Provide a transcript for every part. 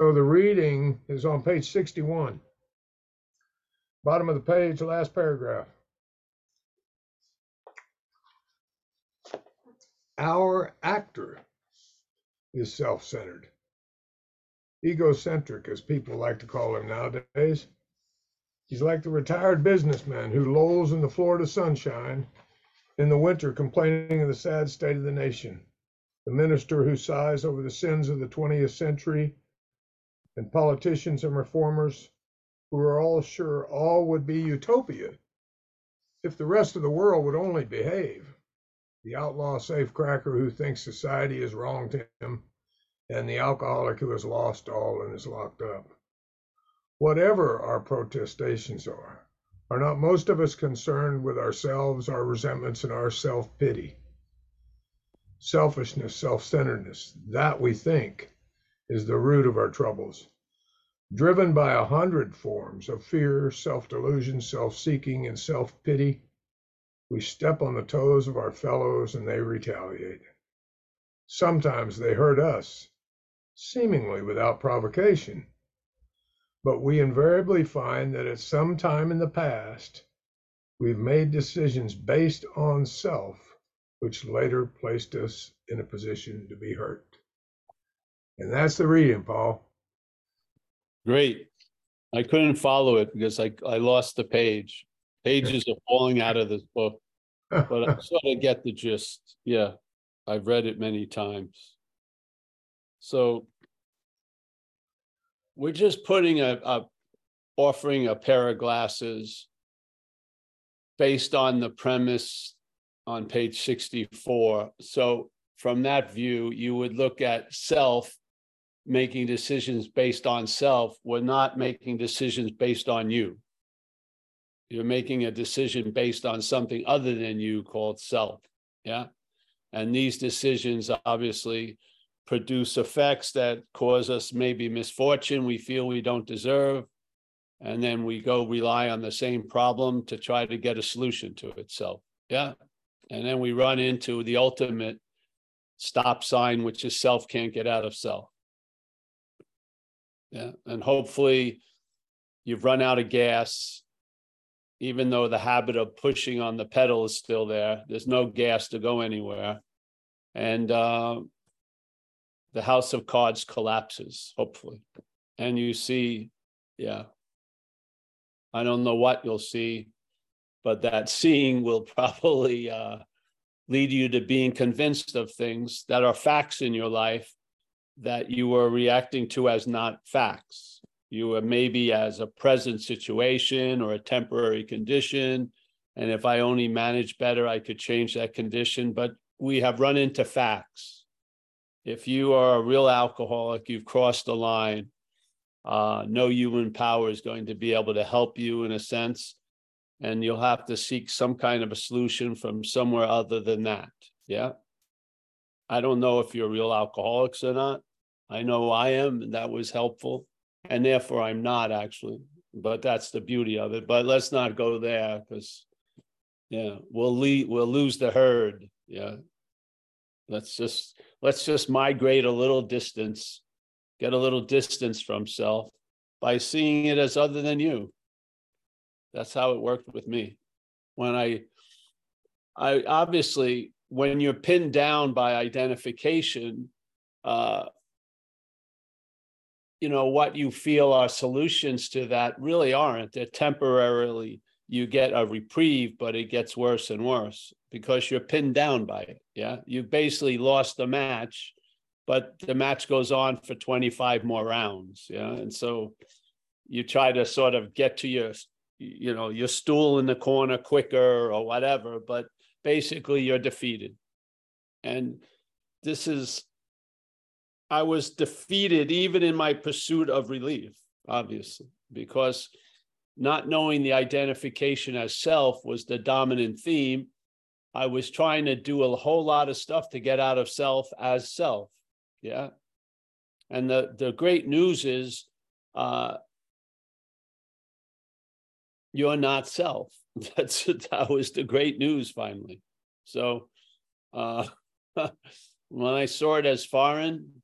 So the reading is on page 61. Bottom of the page, last paragraph. Our actor is self centered, egocentric, as people like to call him nowadays. He's like the retired businessman who lolls in the Florida sunshine in the winter complaining of the sad state of the nation, the minister who sighs over the sins of the 20th century, and politicians and reformers who are all sure all would be utopia if the rest of the world would only behave. The outlaw safecracker who thinks society has wronged him, and the alcoholic who has lost all and is locked up. Whatever our protestations are, are not most of us concerned with ourselves, our resentments, and our self pity? Selfishness, self centeredness, that we think is the root of our troubles driven by a hundred forms of fear, self delusion, self seeking, and self pity, we step on the toes of our fellows and they retaliate. Sometimes they hurt us, seemingly without provocation. But we invariably find that at some time in the past, we've made decisions based on self, which later placed us in a position to be hurt. And that's the reading, Paul. Great. I couldn't follow it because I, I lost the page. Pages are falling out of this book, but I sort of get the gist. Yeah, I've read it many times. So we're just putting a, a offering a pair of glasses based on the premise on page 64. So from that view, you would look at self making decisions based on self, we're not making decisions based on you. You're making a decision based on something other than you called self. Yeah. And these decisions obviously produce effects that cause us maybe misfortune we feel we don't deserve. And then we go rely on the same problem to try to get a solution to itself. Yeah. And then we run into the ultimate stop sign, which is self can't get out of self. Yeah, and hopefully you've run out of gas, even though the habit of pushing on the pedal is still there. There's no gas to go anywhere. And uh, the house of cards collapses, hopefully. And you see, yeah, I don't know what you'll see, but that seeing will probably uh, lead you to being convinced of things that are facts in your life that you were reacting to as not facts. You were maybe as a present situation or a temporary condition. And if I only manage better, I could change that condition. But we have run into facts. If you are a real alcoholic, you've crossed the line. Uh, no human power is going to be able to help you in a sense. And you'll have to seek some kind of a solution from somewhere other than that. Yeah. I don't know if you're real alcoholics or not. I know I am, and that was helpful. And therefore, I'm not actually, but that's the beauty of it. But let's not go there because, yeah, we'll lead, we'll lose the herd. Yeah, let's just let's just migrate a little distance, get a little distance from self by seeing it as other than you. That's how it worked with me. When I, I obviously when you're pinned down by identification, uh, you know what you feel are solutions to that really aren't. They're temporarily you get a reprieve but it gets worse and worse because you're pinned down by it yeah? You basically lost the match but the match goes on for 25 more rounds yeah? And so you try to sort of get to your you know your stool in the corner quicker or whatever but basically you're defeated. And this is I was defeated even in my pursuit of relief, obviously, because not knowing the identification as self was the dominant theme. I was trying to do a whole lot of stuff to get out of self as self. Yeah. And the, the great news is uh, you're not self. That's that was the great news finally. So uh, when I saw it as foreign,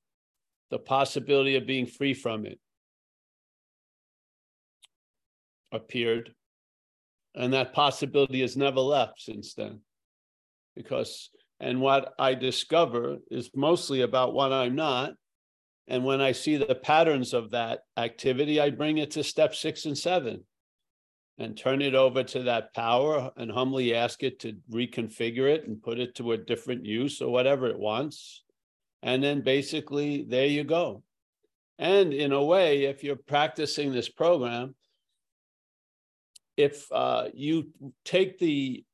the possibility of being free from it appeared. And that possibility has never left since then. Because, and what I discover is mostly about what I'm not. And when I see the patterns of that activity, I bring it to step six and seven and turn it over to that power and humbly ask it to reconfigure it and put it to a different use or whatever it wants. And then basically, there you go. And in a way, if you're practicing this program, if uh, you take the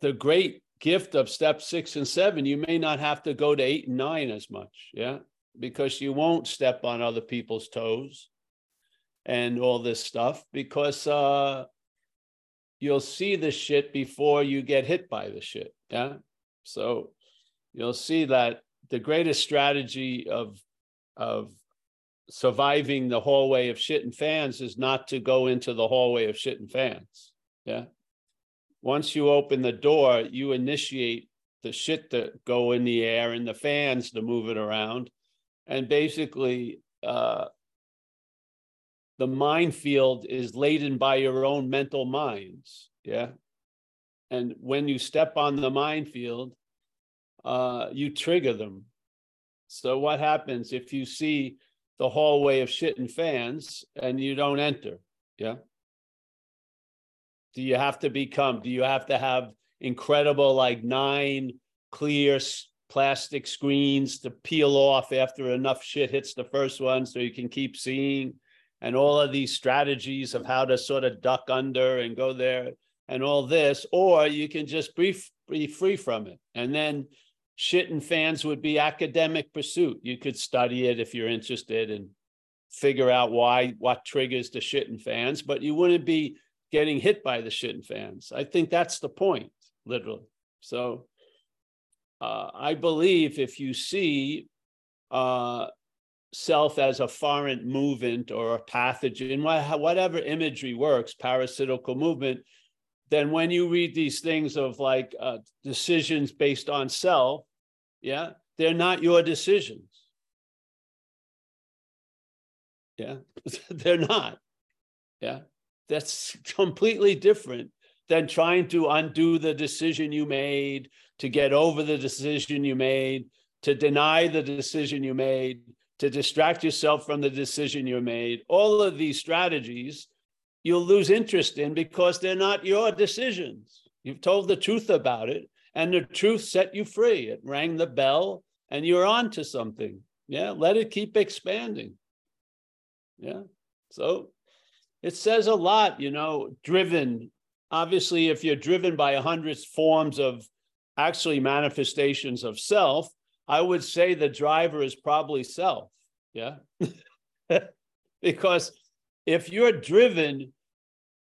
the great gift of step six and seven, you may not have to go to eight and nine as much, yeah, because you won't step on other people's toes and all this stuff because uh, you'll see the shit before you get hit by the shit, yeah. So you'll see that the greatest strategy of of surviving the hallway of shit and fans is not to go into the hallway of shit and fans. Yeah. Once you open the door, you initiate the shit to go in the air and the fans to move it around. And basically, uh, the minefield is laden by your own mental minds. Yeah. And when you step on the minefield, uh, you trigger them. So, what happens if you see the hallway of shit and fans and you don't enter. Yeah. Do you have to become, do you have to have incredible, like nine clear plastic screens to peel off after enough shit hits the first one so you can keep seeing? And all of these strategies of how to sort of duck under and go there and all this, or you can just be, be free from it. And then shit and fans would be academic pursuit. You could study it if you're interested and figure out why what triggers the shit and fans, but you wouldn't be getting hit by the shit and fans. I think that's the point, literally. So uh, I believe if you see uh, self as a foreign movement or a pathogen, whatever imagery works, parasitical movement, then when you read these things of like uh, decisions based on self, yeah, they're not your decisions. Yeah, they're not. Yeah, that's completely different than trying to undo the decision you made, to get over the decision you made, to deny the decision you made, to distract yourself from the decision you made. All of these strategies you'll lose interest in because they're not your decisions. You've told the truth about it and the truth set you free. It rang the bell and you're on to something. Yeah, let it keep expanding. Yeah. So it says a lot, you know, driven. Obviously, if you're driven by a hundred forms of actually manifestations of self, I would say the driver is probably self. Yeah. because if you're driven,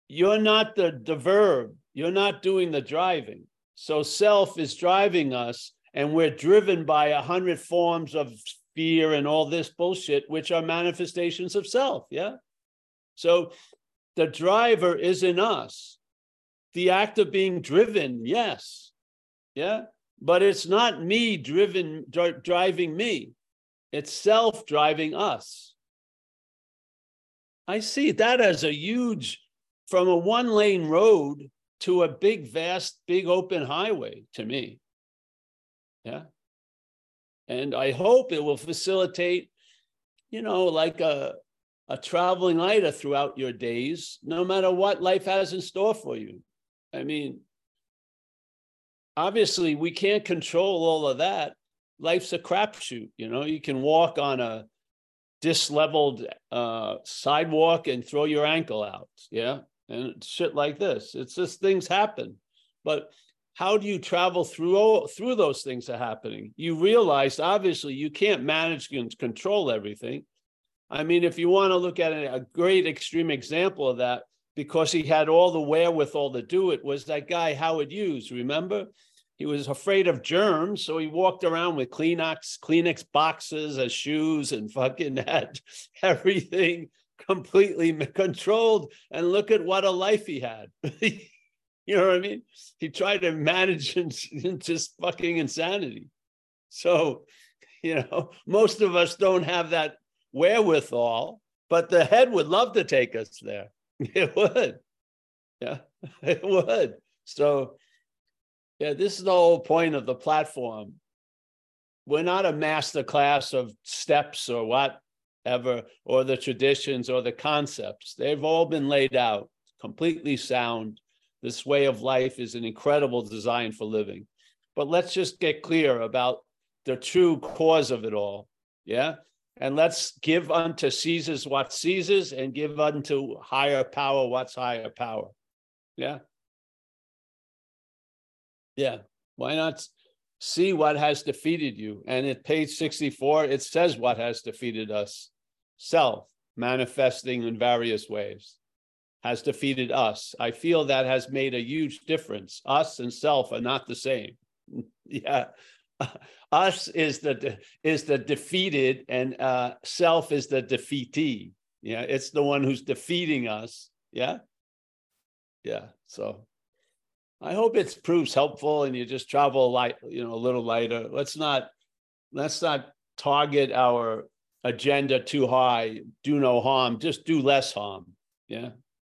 you're not the, the verb, you're not doing the driving. So self is driving us, and we're driven by a hundred forms of fear and all this bullshit, which are manifestations of self. Yeah. So the driver is in us. The act of being driven, yes. Yeah. But it's not me driven, dri- driving me, it's self driving us. I see that as a huge, from a one lane road to a big, vast, big open highway to me. Yeah. And I hope it will facilitate, you know, like a, a traveling lighter throughout your days, no matter what life has in store for you. I mean, obviously, we can't control all of that. Life's a crapshoot. You know, you can walk on a disleveled uh, sidewalk and throw your ankle out. Yeah and shit like this. It's just things happen. But how do you travel through through those things that are happening? You realize obviously you can't manage and control everything. I mean, if you want to look at a, a great extreme example of that, because he had all the wherewithal to do it, was that guy Howard Hughes. Remember, he was afraid of germs, so he walked around with Kleenex Kleenex boxes as shoes and fucking had everything completely controlled. And look at what a life he had. you know what I mean? He tried to manage in, just fucking insanity. So, You know, most of us don't have that wherewithal, but the head would love to take us there. It would. Yeah, it would. So, yeah, this is the whole point of the platform. We're not a master class of steps or whatever, or the traditions or the concepts. They've all been laid out completely sound. This way of life is an incredible design for living. But let's just get clear about the true cause of it all. Yeah. And let's give unto Caesar's what Caesar's and give unto higher power what's higher power. Yeah. Yeah. Why not see what has defeated you? And at page 64, it says what has defeated us self, manifesting in various ways, has defeated us. I feel that has made a huge difference. Us and self are not the same. yeah. Us is the is the defeated, and uh, self is the defeatee. Yeah, it's the one who's defeating us. Yeah, yeah. So I hope it proves helpful and you just travel light, you know, a little lighter. Let's not let's not target our agenda too high, do no harm, just do less harm. Yeah.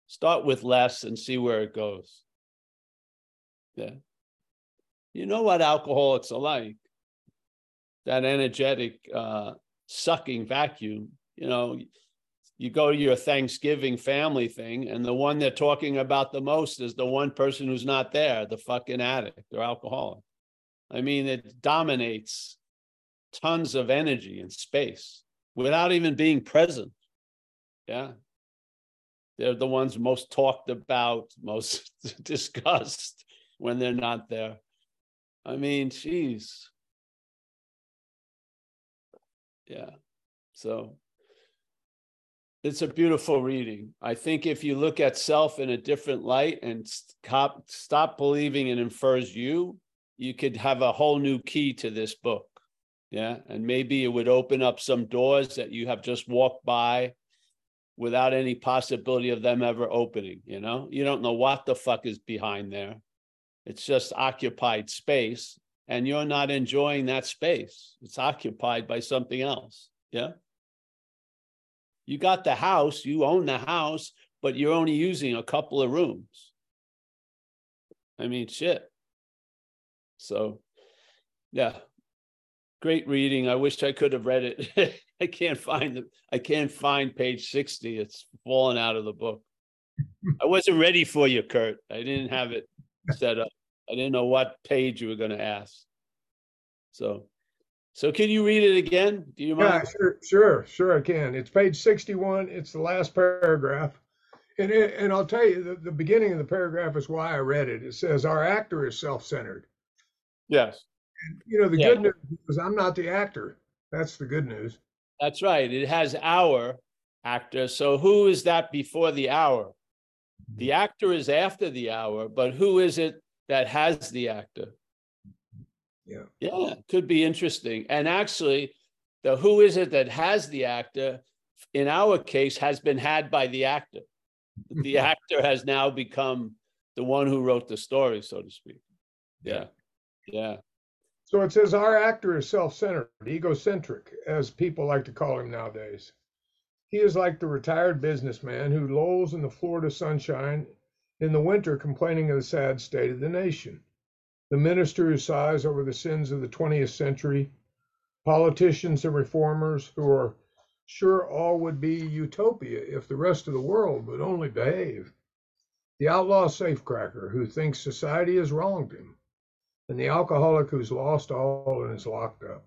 Start with less and see where it goes. Yeah. You know what alcoholics are like. That energetic uh sucking vacuum, you know, you go to your Thanksgiving family thing, and the one they're talking about the most is the one person who's not there, the fucking addict or alcoholic. I mean, it dominates tons of energy and space without even being present. Yeah. They're the ones most talked about, most discussed when they're not there. I mean, geez. Yeah. So it's a beautiful reading. I think if you look at self in a different light and stop stop believing it infers you, you could have a whole new key to this book. Yeah. And maybe it would open up some doors that you have just walked by without any possibility of them ever opening. You know, you don't know what the fuck is behind there. It's just occupied space, and you're not enjoying that space. It's occupied by something else. Yeah. You got the house, you own the house, but you're only using a couple of rooms. I mean, shit. So, yeah, great reading. I wish I could have read it. I can't find the. I can't find page sixty. It's fallen out of the book. I wasn't ready for you, Kurt. I didn't have it set up. I didn't know what page you were going to ask. So, so can you read it again? Do you mind? Yeah, sure, sure, sure I can. It's page 61. It's the last paragraph. And, it, and I'll tell you, the, the beginning of the paragraph is why I read it. It says, Our actor is self centered. Yes. And, you know, the yeah. good news is I'm not the actor. That's the good news. That's right. It has our actor. So who is that before the hour? The actor is after the hour, but who is it that has the actor? Yeah. Yeah, could be interesting. And actually, the who is it that has the actor, in our case, has been had by the actor. The actor has now become the one who wrote the story, so to speak. Yeah. Yeah. So it says our actor is self centered, egocentric, as people like to call him nowadays. He is like the retired businessman who lolls in the Florida sunshine in the winter complaining of the sad state of the nation. The minister who sighs over the sins of the 20th century, politicians and reformers who are sure all would be utopia if the rest of the world would only behave, the outlaw safecracker who thinks society has wronged him, and the alcoholic who's lost all and is locked up.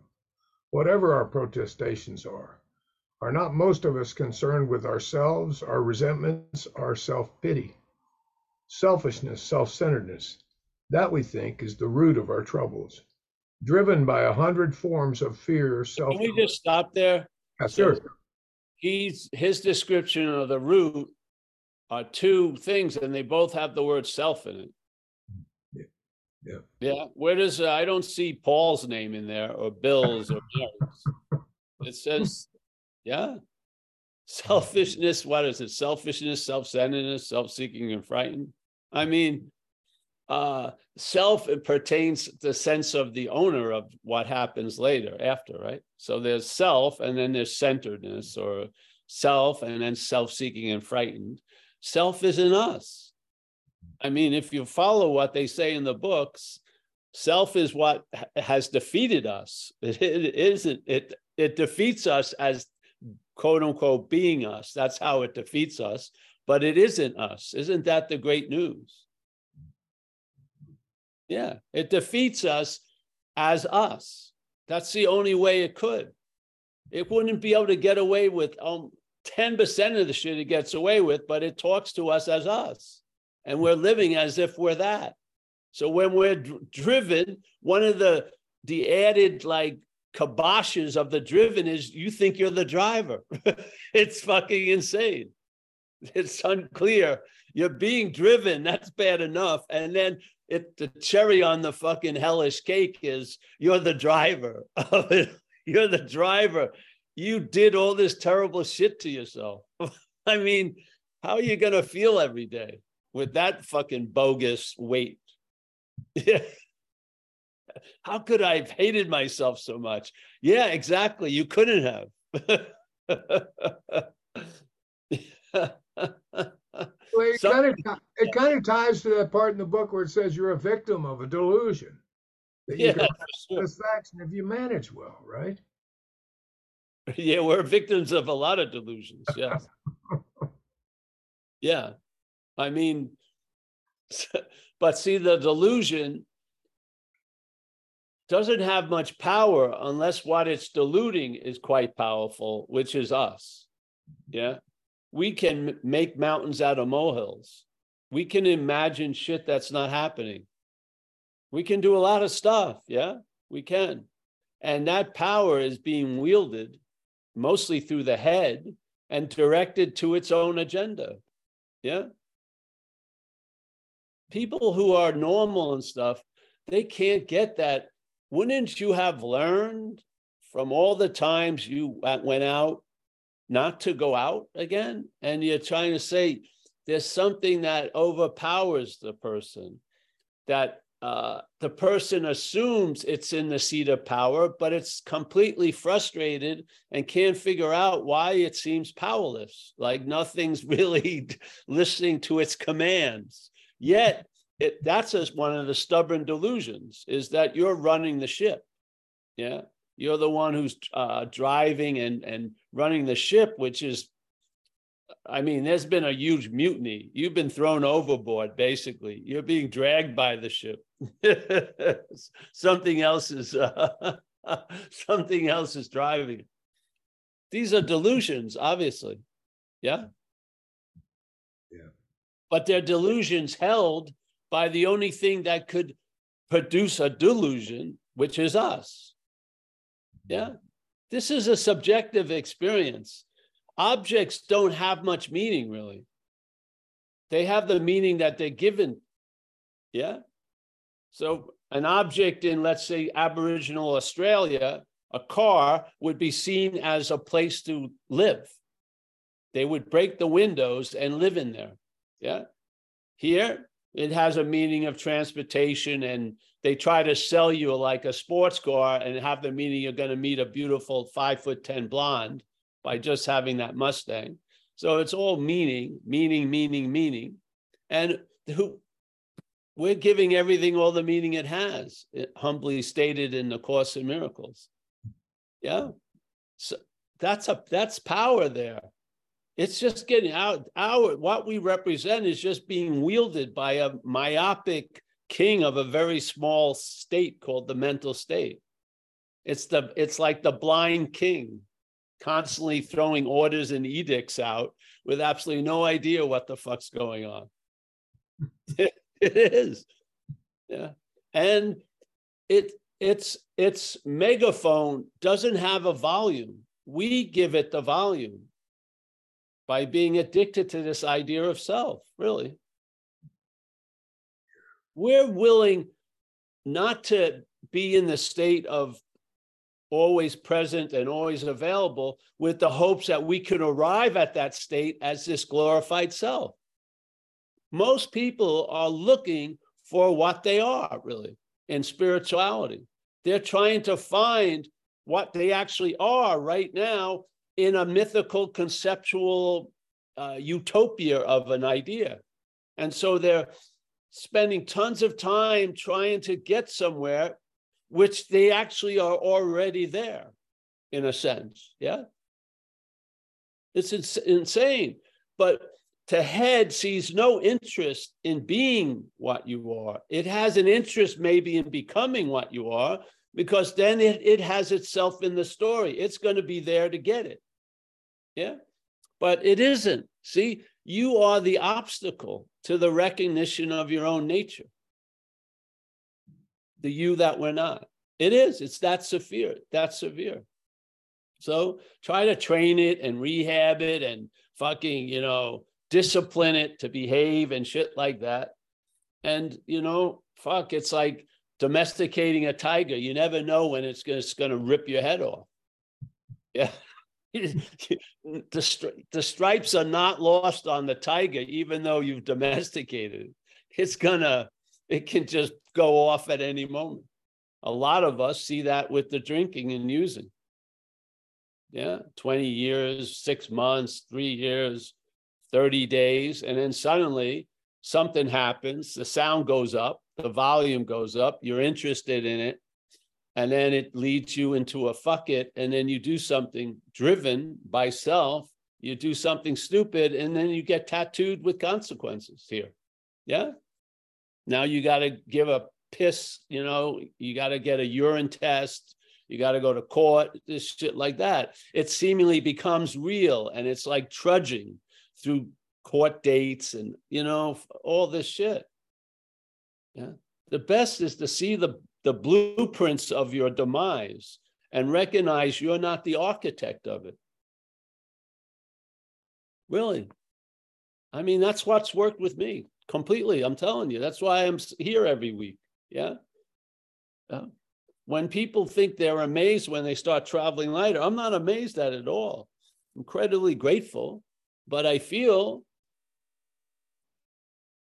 Whatever our protestations are, are not most of us concerned with ourselves, our resentments, our self pity, selfishness, self centeredness, that, we think, is the root of our troubles. Driven by a hundred forms of fear, self. Can we just stop there? Yes, sir. He's his description of the root are two things, and they both have the word self in it. Yeah. Yeah. Where does uh, I don't see Paul's name in there or Bill's or Mary's. It says, yeah. Selfishness, what is it? Selfishness, self-centeredness, self-seeking and frightened. I mean, uh, self it pertains the sense of the owner of what happens later after, right? So there's self, and then there's centeredness or self, and then self-seeking and frightened. Self is in us. I mean, if you follow what they say in the books, self is what has defeated us. It, it isn't. It it defeats us as quote unquote being us. That's how it defeats us. But it isn't us. Isn't that the great news? Yeah, it defeats us as us. That's the only way it could. It wouldn't be able to get away with um, 10% of the shit it gets away with, but it talks to us as us. And we're living as if we're that. So when we're dr- driven, one of the the added like kiboshes of the driven is you think you're the driver. it's fucking insane. It's unclear. You're being driven, that's bad enough. And then it the cherry on the fucking hellish cake is you're the driver of it. You're the driver. You did all this terrible shit to yourself. I mean, how are you gonna feel every day with that fucking bogus weight? Yeah. How could I have hated myself so much? Yeah, exactly. You couldn't have. Well, it kind of it kind of ties to that part in the book where it says you're a victim of a delusion. That you yeah, can sure. satisfaction if you manage well, right? yeah, we're victims of a lot of delusions. Yeah. yeah. I mean, but see, the delusion doesn't have much power unless what it's diluting is quite powerful, which is us. Yeah. We can make mountains out of molehills. We can imagine shit that's not happening. We can do a lot of stuff. Yeah. We can. And that power is being wielded mostly through the head and directed to its own agenda. Yeah. People who are normal and stuff, they can't get that. Wouldn't you have learned from all the times you went out not to go out again? And you're trying to say there's something that overpowers the person, that uh, the person assumes it's in the seat of power, but it's completely frustrated and can't figure out why it seems powerless, like nothing's really listening to its commands. Yet, it, that's one of the stubborn delusions is that you're running the ship. Yeah. You're the one who's uh, driving and, and running the ship, which is, I mean, there's been a huge mutiny. You've been thrown overboard, basically. You're being dragged by the ship. something else is uh, something else is driving. These are delusions, obviously. Yeah. But they're delusions held by the only thing that could produce a delusion, which is us. Yeah. This is a subjective experience. Objects don't have much meaning, really. They have the meaning that they're given. Yeah. So, an object in, let's say, Aboriginal Australia, a car would be seen as a place to live. They would break the windows and live in there. Yeah. Here, it has a meaning of transportation, and they try to sell you like a sports car and have the meaning you're going to meet a beautiful five foot 10 blonde by just having that Mustang. So it's all meaning, meaning, meaning, meaning. And who we're giving everything all the meaning it has, it humbly stated in the Course in Miracles. Yeah. So that's a that's power there. It's just getting out our what we represent is just being wielded by a myopic king of a very small state called the mental state. It's the it's like the blind king constantly throwing orders and edicts out with absolutely no idea what the fuck's going on. it is. Yeah. And it it's its megaphone doesn't have a volume. We give it the volume by being addicted to this idea of self, really. We're willing not to be in the state of always present and always available with the hopes that we can arrive at that state as this glorified self. Most people are looking for what they are really in spirituality. They're trying to find what they actually are right now in a mythical conceptual uh, utopia of an idea. And so they're spending tons of time trying to get somewhere, which they actually are already there in a sense. Yeah. It's ins- insane. But to head sees no interest in being what you are. It has an interest maybe in becoming what you are, because then it, it has itself in the story. It's going to be there to get it. Yeah. But it isn't. See, you are the obstacle to the recognition of your own nature. The you that we're not. It is. It's that severe. That severe. So try to train it and rehab it and fucking, you know, discipline it to behave and shit like that. And, you know, fuck, it's like domesticating a tiger. You never know when it's it's gonna rip your head off. Yeah. the, the stripes are not lost on the tiger, even though you've domesticated it. It's gonna, it can just go off at any moment. A lot of us see that with the drinking and using. Yeah, 20 years, six months, three years, 30 days. And then suddenly something happens, the sound goes up, the volume goes up, you're interested in it. And then it leads you into a fuck it. And then you do something driven by self, you do something stupid, and then you get tattooed with consequences here. Yeah. Now you got to give a piss, you know, you got to get a urine test you got to go to court, this shit like that. It seemingly becomes real and it's like trudging through court dates and, you know, all this shit. Yeah. The best is to see the, the blueprints of your demise and recognize you're not the architect of it. Really. I mean, that's what's worked with me completely. I'm telling you. That's why I'm here every week. Yeah. yeah when people think they're amazed when they start traveling lighter, I'm not amazed at it all. Incredibly grateful, but I feel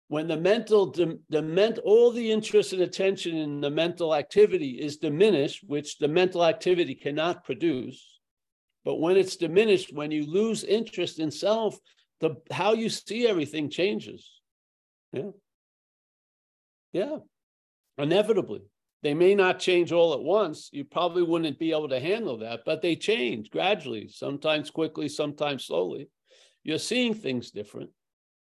when the mental, the ment, all the interest and attention in the mental activity is diminished, which the mental activity cannot produce. But when it's diminished, when you lose interest in self, the how you see everything changes. Yeah. Yeah. Inevitably. They may not change all at once. You probably wouldn't be able to handle that, but they change gradually, sometimes quickly, sometimes slowly. You're seeing things different.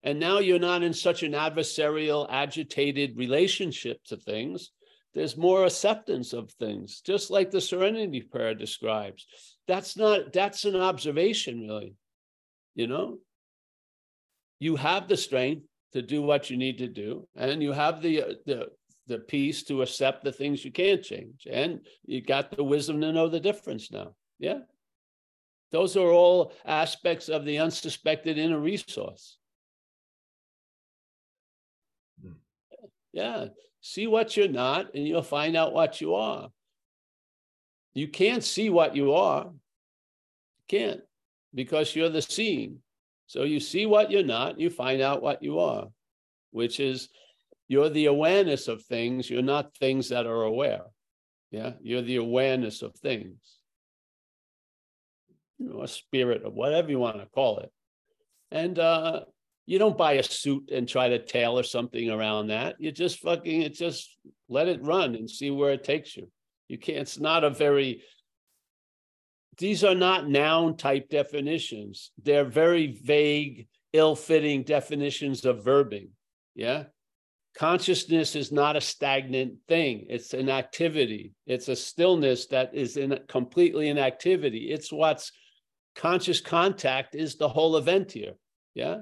And now you're not in such an adversarial, agitated relationship to things. There's more acceptance of things, just like the serenity prayer describes. That's not, that's an observation, really. You know, you have the strength to do what you need to do, and you have the, uh, the the peace to accept the things you can't change. And you got the wisdom to know the difference now. Yeah. Those are all aspects of the unsuspected inner resource. Yeah. See what you're not, and you'll find out what you are. You can't see what you are. You can't because you're the seeing. So you see what you're not, you find out what you are, which is you're the awareness of things. You're not things that are aware. Yeah. You're the awareness of things. You know, a spirit or whatever you want to call it. And uh, you don't buy a suit and try to tailor something around that. You just fucking it just let it run and see where it takes you. You can't, it's not a very these are not noun type definitions. They're very vague, ill-fitting definitions of verbing. Yeah consciousness is not a stagnant thing it's an activity it's a stillness that is in completely in activity it's what's conscious contact is the whole event here yeah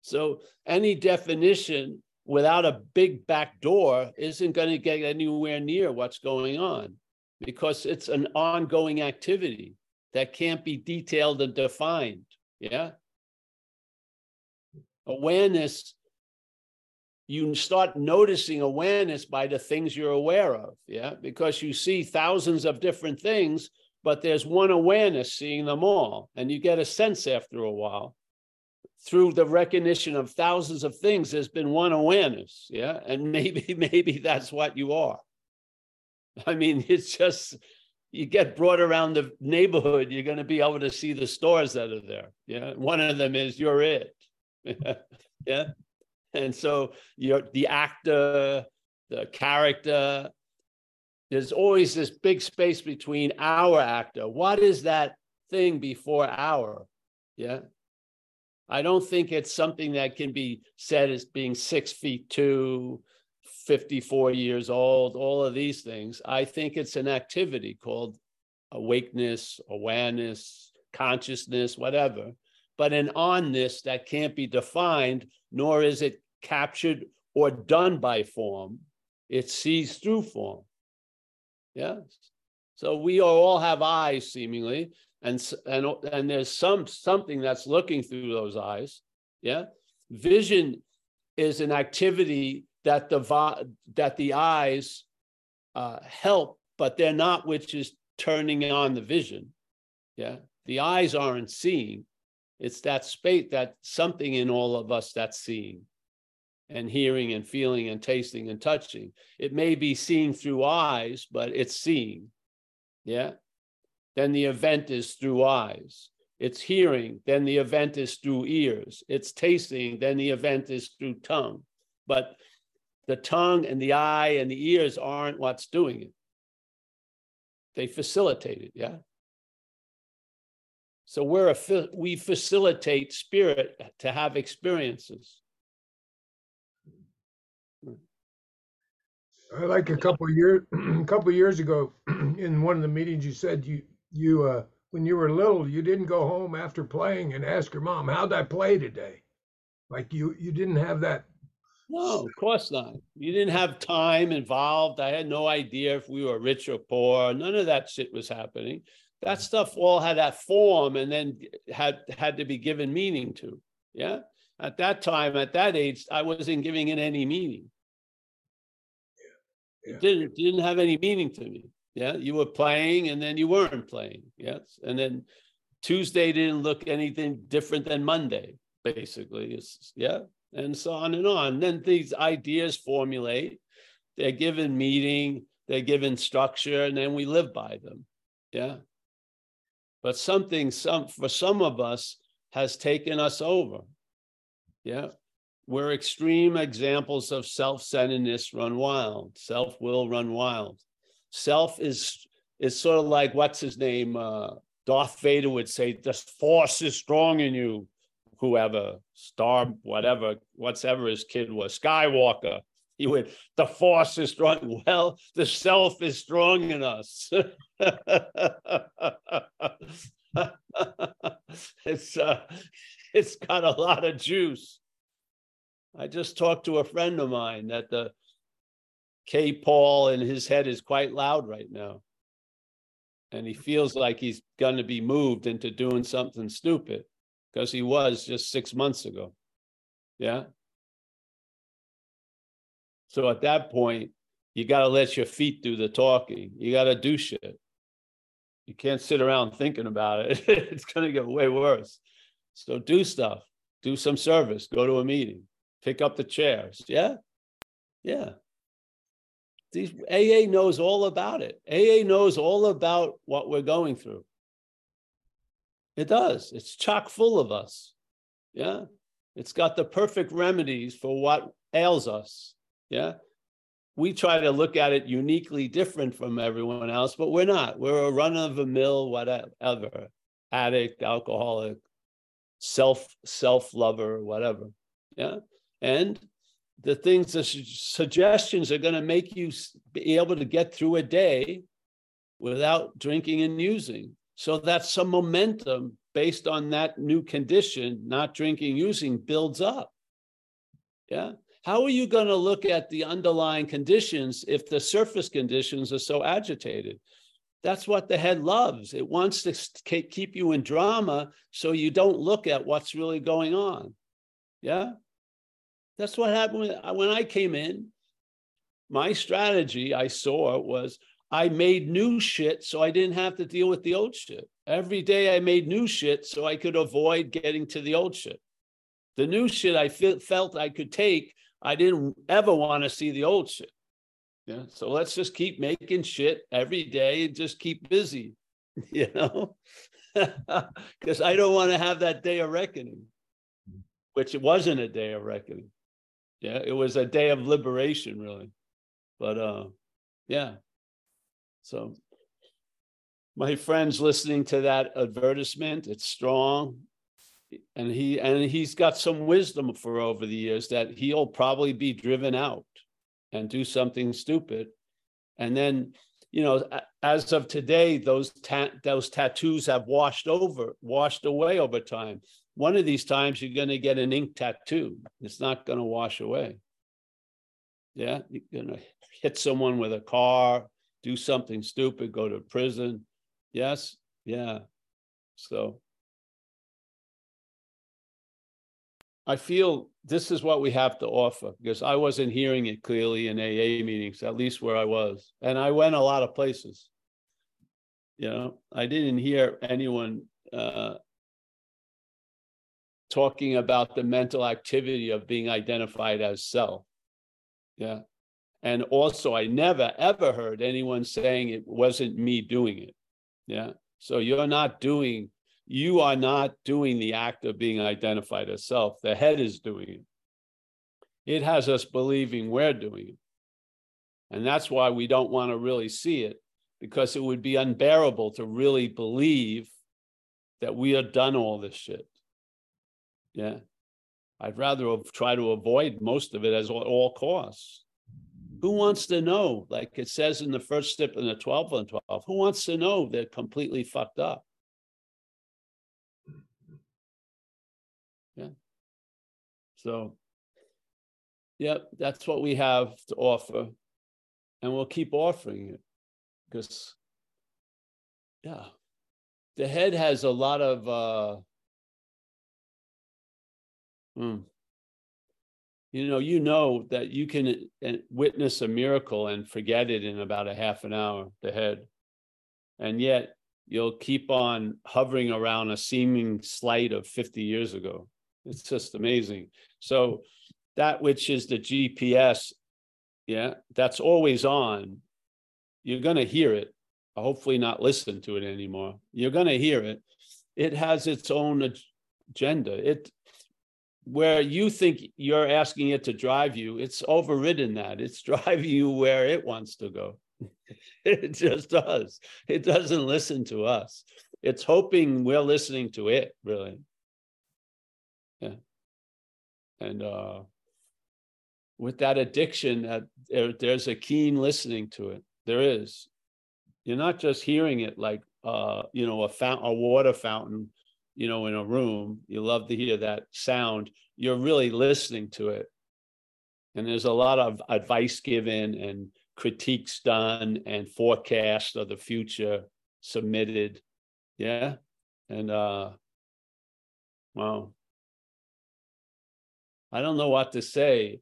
so any definition without a big back door isn't going to get anywhere near what's going on because it's an ongoing activity that can't be detailed and defined yeah? Awareness you start noticing awareness by the things you're aware of yeah? Because you see thousands of different things but there's one awareness seeing them all and you get a sense after a while through the recognition of thousands of things, there's been one awareness. Yeah. And maybe, maybe that's what you are. I mean, it's just, you get brought around the neighborhood, you're going to be able to see the stores that are there. Yeah. One of them is you're it. yeah. And so you're the actor, the character. There's always this big space between our actor. What is that thing before our? Yeah. I don't think it's something that can be said as being six feet two, 54 years old, all of these things. I think it's an activity called awakeness, awareness, consciousness, whatever, but an onness that can't be defined, nor is it captured or done by form. It sees through form. Yes. So we all have eyes, seemingly, and and and there's some something that's looking through those eyes yeah? Vision is an activity that the that the eyes uh, help but they're not which is turning on the vision yeah? The eyes aren't seeing. It's that space that something in all of us that's seeing and hearing and feeling and tasting and touching. It may be seeing through eyes but it's seeing yeah then the event is through eyes. It's hearing, then the event is through ears. It's tasting, then the event is through tongue. But the tongue and the eye and the ears aren't what's doing it. They facilitate it, yeah? So we're a, we facilitate spirit to have experiences. I like a couple years, a couple years ago, in one of the meetings, you said you you uh, when you were little, you didn't go home after playing and ask your mom, "How'd I play today?" Like you you didn't have that. No, of course not. You didn't have time involved. I had no idea if we were rich or poor. None of that shit was happening. That stuff all had that form and then had had to be given meaning to. Yeah. At that time, at that age, I wasn't giving it any meaning. Yeah. Yeah. It didn't didn't have any meaning to me. Yeah, you were playing and then you weren't playing. Yes, and then Tuesday didn't look anything different than Monday. Basically, it's, yeah, and so on and on. then these ideas formulate. They're given meaning. They're given structure, and then we live by them. Yeah. But something, some for some of us, has taken us over. Yeah. We're extreme examples of self-centeredness run wild, self-will run wild self is is sort of like what's his name? Uh, Darth Vader would say, "The Force is strong in you." Whoever, Star, whatever, whatever his kid was, Skywalker. He would, the Force is strong. Well, the self is strong in us. it's uh, it's got a lot of juice. I just talked to a friend of mine that the K. Paul in his head is quite loud right now. And he feels like he's going to be moved into doing something stupid because he was just six months ago. Yeah. So at that point, you got to let your feet do the talking. You got to do shit. You can't sit around thinking about it. it's going to get way worse. So do stuff, do some service, go to a meeting, pick up the chairs. Yeah. Yeah. These AA knows all about it. AA knows all about what we're going through. It does. It's chock full of us. Yeah. It's got the perfect remedies for what ails us. Yeah. We try to look at it uniquely different from everyone else, but we're not. We're a run of the mill, whatever, addict, alcoholic, self self lover, whatever. Yeah. And the things, the suggestions are going to make you be able to get through a day without drinking and using. So that's some momentum based on that new condition, not drinking, using builds up. Yeah. How are you going to look at the underlying conditions if the surface conditions are so agitated? That's what the head loves. It wants to keep you in drama so you don't look at what's really going on. Yeah. That's what happened when, when I came in. My strategy I saw was I made new shit so I didn't have to deal with the old shit. Every day I made new shit so I could avoid getting to the old shit. The new shit I feel, felt I could take, I didn't ever want to see the old shit. Yeah. So let's just keep making shit every day and just keep busy, you know? Because I don't want to have that day of reckoning, which it wasn't a day of reckoning. Yeah. It was a day of liberation, really. But uh yeah. So my friends listening to that advertisement, it's strong. And he and he's got some wisdom for over the years that he'll probably be driven out and do something stupid. And then, you know, as of today, those ta- those tattoos have washed over, washed away over time. One of these times you're going to get an ink tattoo. It's not going to wash away. Yeah, you're going to hit someone with a car, do something stupid, go to prison. Yes, yeah. So I feel this is what we have to offer because I wasn't hearing it clearly in AA meetings, at least where I was. And I went a lot of places. You know, I didn't hear anyone uh, talking about the mental activity of being identified as self. Yeah. And also, I never ever heard anyone saying it wasn't me doing it. Yeah. So you're not doing, you are not doing the act of being identified as self. The head is doing it. It has us believing we're doing it. And that's why we don't want to really see it, because it would be unbearable to really believe that we have done all this shit. Yeah. I'd rather try to avoid most of it as all costs. Who wants to know? Like it says in the first step in the 12 and 12, who wants to know they're completely fucked up? Yeah. So, yeah, that's what we have to offer. And we'll keep offering it because, yeah, the head has a lot of, uh, hmm you know you know that you can uh, witness a miracle and forget it in about a half an hour the head. And yet you'll keep on hovering around a seeming slight of 50 years ago. It's just amazing. So that which is the gps yeah that's always on. You're going to hear it. Hopefully not listen to it anymore. You're going to hear it. It has its own agenda. It where you think you're asking it to drive you, it's overridden that. It's driving you where it wants to go. it just does. It doesn't listen to us. It's hoping we're listening to it, really. Yeah. And uh, with that addiction, that there, there's a keen listening to it. There is. You're not just hearing it like, uh, you know, a fountain, a water fountain you know, in a room, you love to hear that sound. You're really listening to it. And there's a lot of advice given and critiques done and forecast of the future submitted. Yeah. And uh wow. I don't know what to say,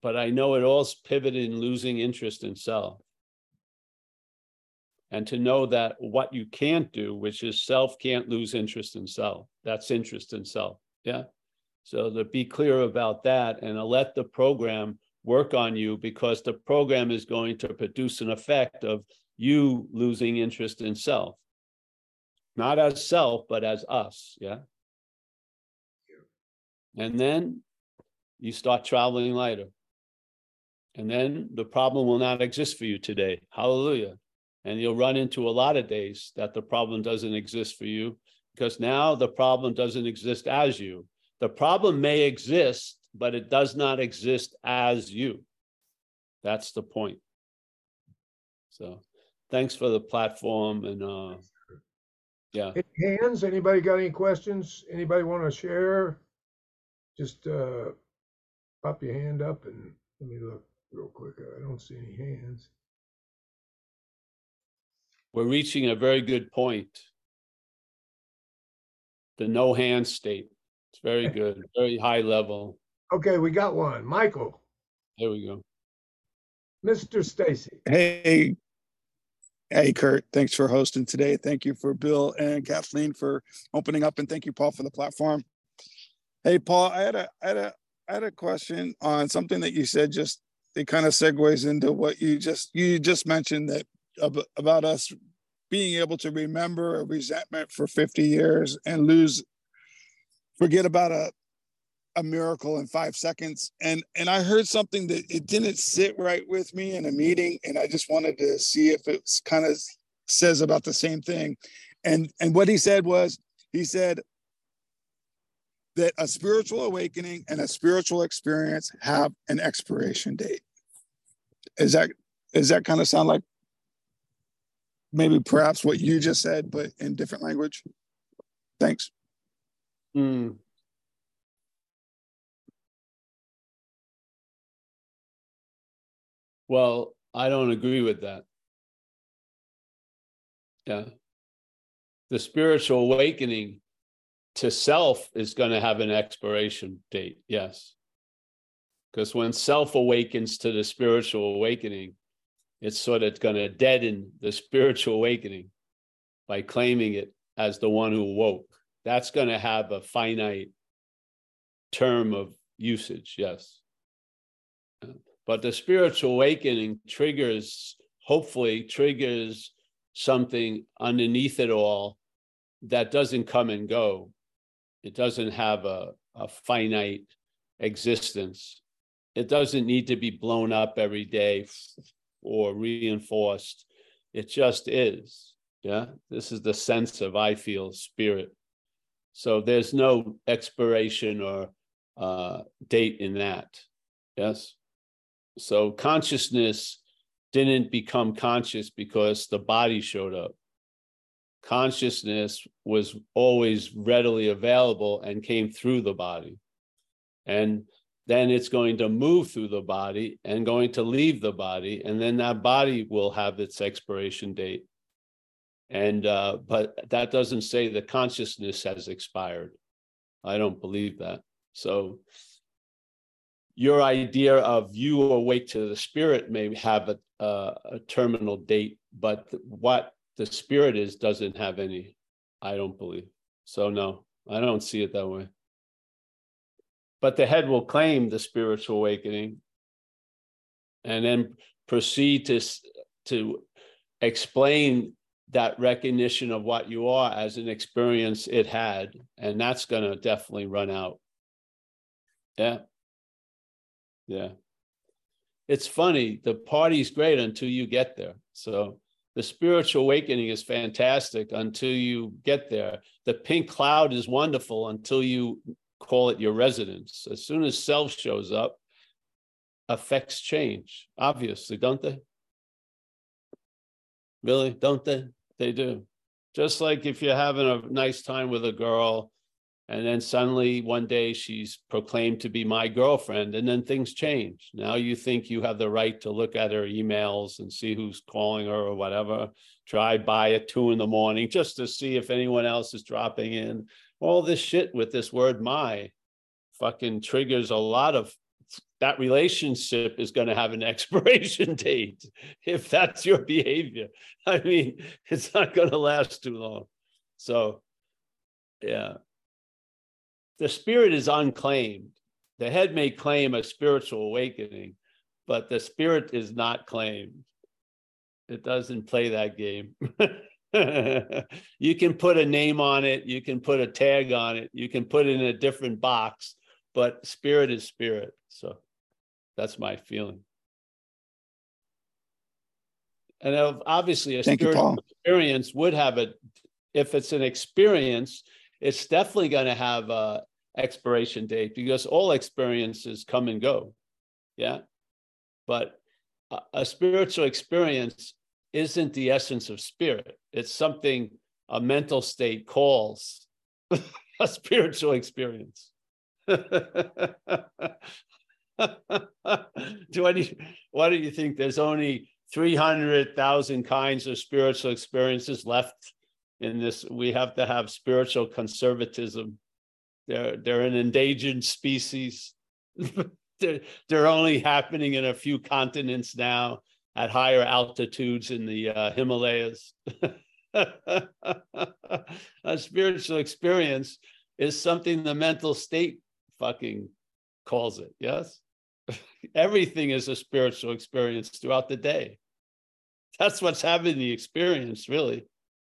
but I know it all's pivoted in losing interest in self and to know that what you can't do, which is self can't lose interest in self. That's interest in self. Yeah. So to be clear about that and to let the program work on you because the program is going to produce an effect of you losing interest in self, not as self, but as us. Yeah. And then you start traveling lighter. And then the problem will not exist for you today. Hallelujah. And you'll run into a lot of days that the problem doesn't exist for you because now the problem doesn't exist as you. The problem may exist, but it does not exist as you. That's the point. So thanks for the platform and uh yeah. Hands? Anybody got any questions? Anybody want to share? Just uh pop your hand up and let me look real quick. I don't see any hands we're reaching a very good point. The no hand state. It's very good, very high level. Okay, we got one. Michael. There we go. Mr. Stacy. Hey, hey, Kurt. Thanks for hosting today. Thank you for Bill and Kathleen for opening up, and thank you, Paul, for the platform. Hey, Paul, I had a, I had a, I had a question on something that you said. Just it kind of segues into what you just you just mentioned that about us being able to remember a resentment for 50 years and lose, forget about a a miracle in five seconds. And and I heard something that it didn't sit right with me in a meeting, and I just wanted to see if it kind of says about the same thing. And and what he said was he said that a spiritual awakening and a spiritual experience have an expiration date. Is that is that kind of sound like maybe perhaps what you just said, but in different language? Thanks. Mm. Well, I don't agree with that. Yeah. The spiritual awakening to self is going to have an expiration date. Yes. Because when self awakens to the spiritual awakening, it's sort of going to deaden the spiritual awakening by claiming it as the one who woke. That's going to have a finite term of usage. Yes. But the spiritual awakening triggers, hopefully, triggers something underneath it all that doesn't come and go. It doesn't have a, a finite existence. It doesn't need to be blown up every day or reinforced. It just is. Yeah. This is the sense of I feel spirit. So there's no expiration or uh, date in that. Yes. So consciousness didn't become conscious because the body showed up. Consciousness was always readily available and came through the body. And then it's going to move through the body and going to leave the body. And then that body will have its expiration date. And, uh, but that doesn't say the consciousness has expired. I don't believe that. So, your idea of you awake to the spirit may have a, uh, a terminal date, but what the spirit is doesn't have any. I don't believe so. No, I don't see it that way. But the head will claim the spiritual awakening, and then proceed to to explain that recognition of what you are as an experience it had, and that's going to definitely run out. Yeah. Yeah. It's funny, the party's great until you get there. So the spiritual awakening is fantastic until you get there. The pink cloud is wonderful until you call it your residence. As soon as self shows up, effects change, obviously, don't they? Really, don't they? They do. Just like if you're having a nice time with a girl and then suddenly one day she's proclaimed to be my girlfriend, and then things change. Now you think you have the right to look at her emails and see who's calling her or whatever. Drive by at two in the morning just to see if anyone else is dropping in. All this shit with this word my fucking triggers a lot of that relationship is going to have an expiration date if that's your behavior. I mean, it's not going to last too long. So, yeah, the spirit is unclaimed. The head may claim a spiritual awakening, but the spirit is not claimed. It doesn't play that game. you can put a name on it, you can put a tag on it, you can put it in a different box, but spirit is spirit. So that's my feeling. And obviously, a Thank spiritual you, experience would have a, if it's an experience, it's definitely going to have a, expiration date because all experiences come and go. Yeah. But a, a spiritual experience isn't the essence of spirit, it's something a mental state calls a spiritual experience. do why do you think there's only 300,000 kinds of spiritual experiences left in this? We have to have spiritual conservatism they're they're an endangered species. they're, they're only happening in a few continents now at higher altitudes in the uh, Himalayas. a spiritual experience is something the mental state fucking calls it. Yes. Everything is a spiritual experience throughout the day. That's what's having the experience, really,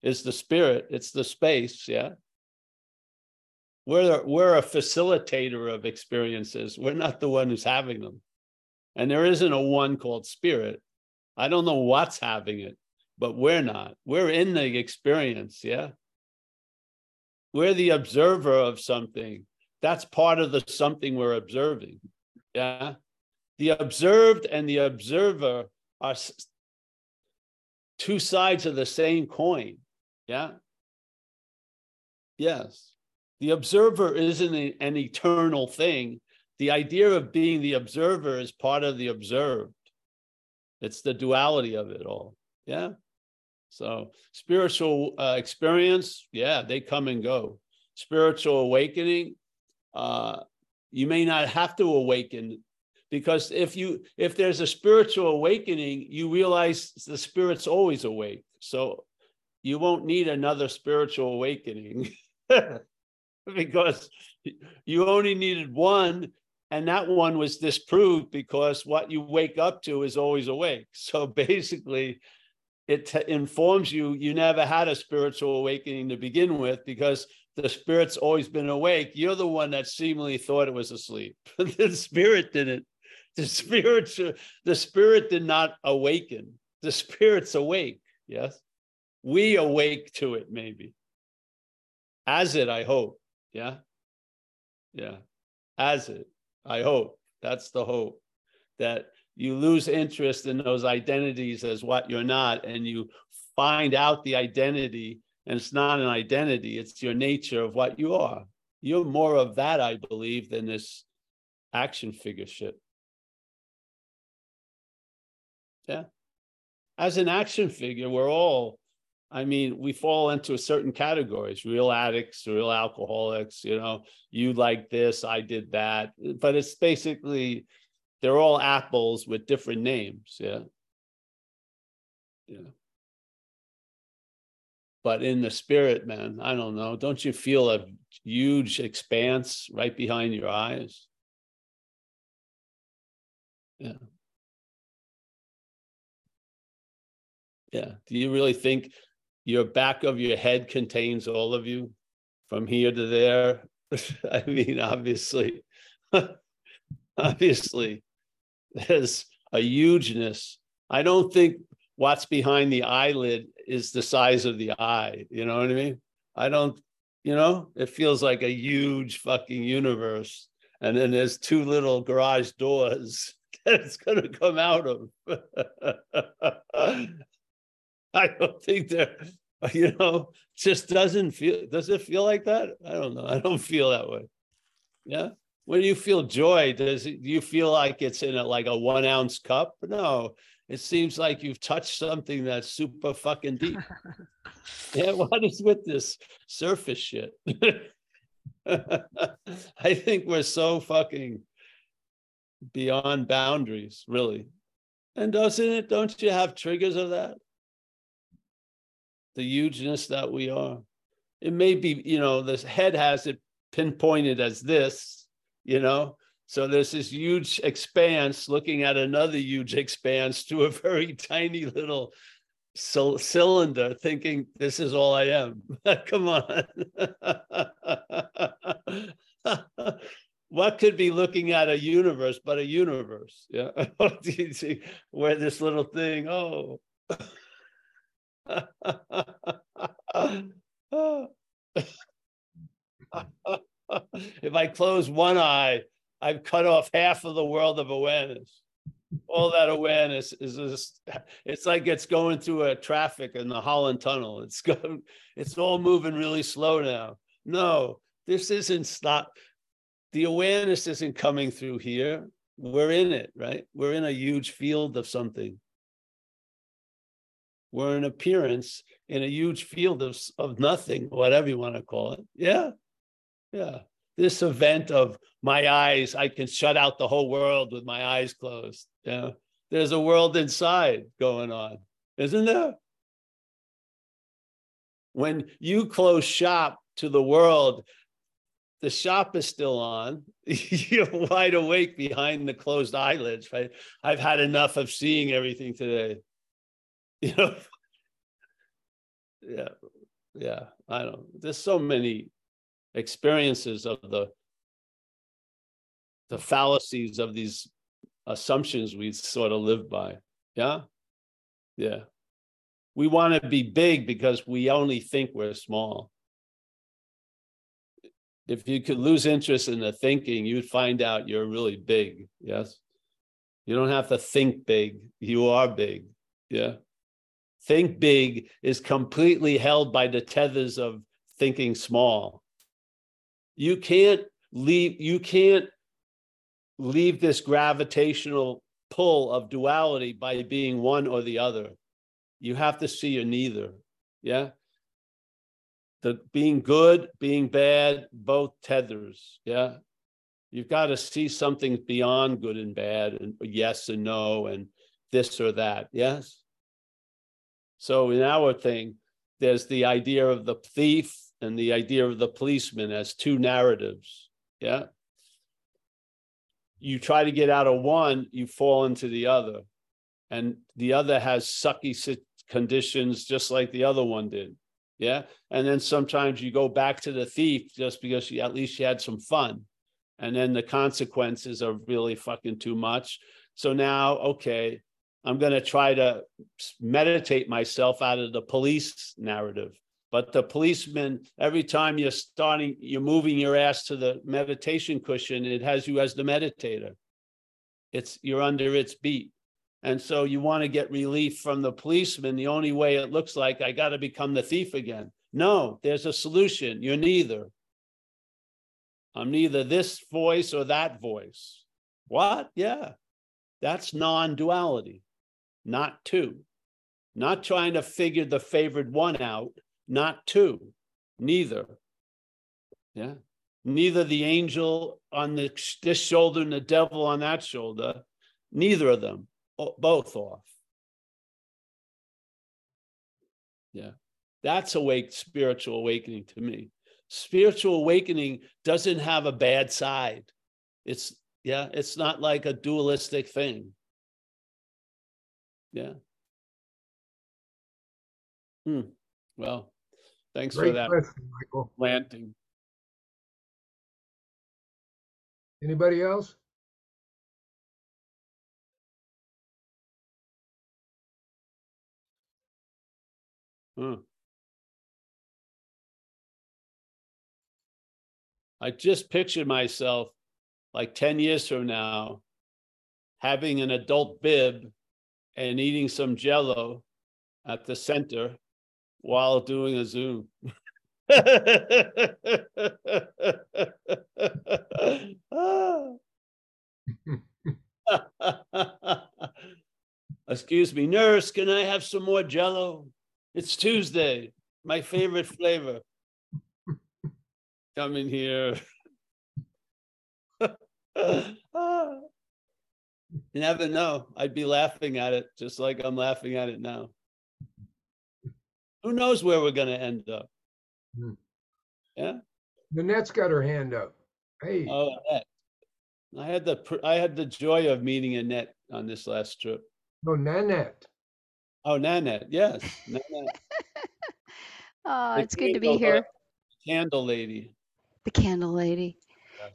is the spirit, it's the space. Yeah. We're, we're a facilitator of experiences. We're not the one who's having them. And there isn't a one called spirit. I don't know what's having it, but we're not. We're in the experience. Yeah. We're the observer of something. That's part of the something we're observing. Yeah. The observed and the observer are two sides of the same coin. Yeah. Yes. The observer isn't an eternal thing. The idea of being the observer is part of the observed. It's the duality of it all. Yeah. So spiritual uh, experience, yeah, they come and go. Spiritual awakening, uh, you may not have to awaken because if you if there's a spiritual awakening, you realize the spirit's always awake. So you won't need another spiritual awakening because you only needed one and that one was disproved because what you wake up to is always awake so basically it t- informs you you never had a spiritual awakening to begin with because the spirit's always been awake. You're the one that seemingly thought it was asleep. the spirit didn't. The spirit, the spirit did not awaken. The spirit's awake. Yes, we awake to it. Maybe as it. I hope. Yeah, yeah, as it. I hope. That's the hope that you lose interest in those identities as what you're not and you find out the identity and it's not an identity it's your nature of what you are. You're more of that i believe than this action figure shit. Yeah. As an action figure we're all i mean we fall into certain categories real addicts real alcoholics you know you like this i did that but it's basically they're all apples with different names. Yeah. Yeah. But in the spirit, man, I don't know. Don't you feel a huge expanse right behind your eyes? Yeah. Yeah. Do you really think your back of your head contains all of you from here to there? I mean, obviously, obviously, there's a hugeness. I don't think what's behind the eyelid is the size of the eye. You know what I mean? I don't, you know, it feels like a huge fucking universe. And then there's two little garage doors that it's going to come out of. I don't think they're, you know, just doesn't feel, does it feel like that? I don't know. I don't feel that way. Yeah when you feel joy, does it, do you feel like it's in a, like a one ounce cup? No, it seems like you've touched something that's super fucking deep. yeah, what is with this surface shit? I think we're so fucking beyond boundaries, really. And doesn't it, don't you have triggers of that? The hugeness that we are. It may be, you know, this head has it pinpointed as this, you know? So there's this huge expanse looking at another huge expanse to a very tiny little c- cylinder thinking this is all i am. Come on. What could be looking at a universe but a universe? Yeah. Where this little thing oh if I close one eye, I've cut off half of the world of awareness. All that awareness is just, it's like it's going through a traffic in the Holland Tunnel. It's going, it's all moving really slow now. No, this isn't stop. The awareness isn't coming through here. We're in it, right? We're in a huge field of something. We're an appearance in a huge field of, of nothing, whatever you want to call it. Yeah. Yeah. This event of my eyes, I can shut out the whole world with my eyes closed. Yeah. There's a world inside going on, isn't there? When you close shop to the world, the shop is still on. You're wide awake behind the closed eyelids, right? I've had enough of seeing everything today. You know? Yeah, yeah. I don't. There's so many experiences of the the fallacies of these assumptions we sort of live by. Yeah, yeah. We want to be big because we only think we're small if you could lose interest in the thinking, you'd find out you're really big. Yes. You don't have to think big. You are big. Yeah. Think big is completely held by the tethers of thinking small. You can't leave, you can't leave this gravitational pull of duality by being one or the other. You have to see you're neither. Yeah the being good, being bad, both tethers. Yeah. You've got to see something beyond good and bad, and yes and no, and this or that. Yes. So in our thing, there's the idea of the thief and the idea of the policeman as two narratives. Yeah. You try to get out of one, you fall into the other. And the other has sucky conditions just like the other one did. Yeah. And then sometimes you go back to the thief just because you, at least you had some fun. And then the consequences are really fucking too much. So now, okay, I'm going to try to meditate myself out of the police narrative. But the policeman, every time you're starting, you're moving your ass to the meditation cushion, it has you as the meditator. It's you're under its beat. And so you want to get relief from the policeman. The only way it looks like I got to become the thief again. No, there's a solution. You're neither. I'm neither this voice or that voice. What? Yeah. That's non duality, not two. Not trying to figure the favored one out, not two. Neither. Yeah. Neither the angel on the, this shoulder and the devil on that shoulder. Neither of them both off. Yeah. That's awake spiritual awakening to me. Spiritual awakening doesn't have a bad side. It's yeah, it's not like a dualistic thing. Yeah. Hmm. Well, thanks Great for that question, Michael. planting. Anybody else? Hmm. I just pictured myself like 10 years from now having an adult bib and eating some jello at the center while doing a Zoom. Excuse me, nurse, can I have some more jello? It's Tuesday, my favorite flavor. Come in here. Ah. You never know. I'd be laughing at it just like I'm laughing at it now. Who knows where we're going to end up? Hmm. Yeah. Nanette's got her hand up. Hey, Oh, Annette. I had the I had the joy of meeting Annette on this last trip. Oh, Nanette. Oh, Nanette, yes, Nanette. Oh, The it's good to be candle- here. Candle lady. The candle lady.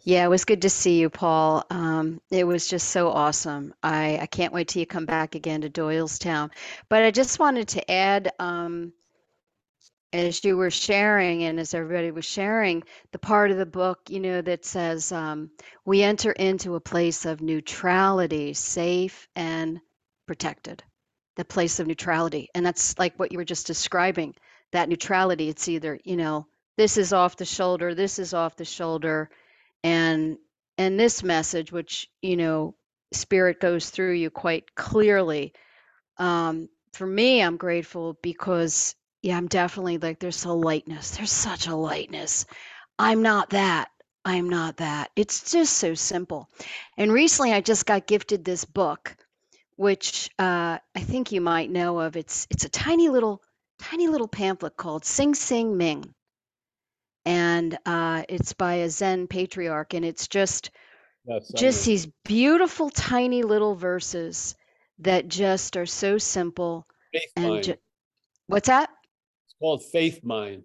Yeah, it was good to see you, Paul. Um, it was just so awesome. I, I can't wait till you come back again to Doylestown. But I just wanted to add, um, as you were sharing and as everybody was sharing, the part of the book, you know, that says um, we enter into a place of neutrality, safe and protected. The place of neutrality. And that's like what you were just describing. That neutrality, it's either, you know, this is off the shoulder, this is off the shoulder and and this message which you know spirit goes through you quite clearly um for me i'm grateful because yeah i'm definitely like there's a lightness. There's such a lightness. I'm not that. I'm not that. It's just so simple. And recently i just got gifted this book which uh, i think you might know of. It's it's a tiny little tiny little pamphlet called Hsin Hsin Ming and uh, it's by a Zen patriarch, and it's just That's just something. these beautiful tiny little verses that just are so simple Faith and mind. ju- what's that? It's called faith mind.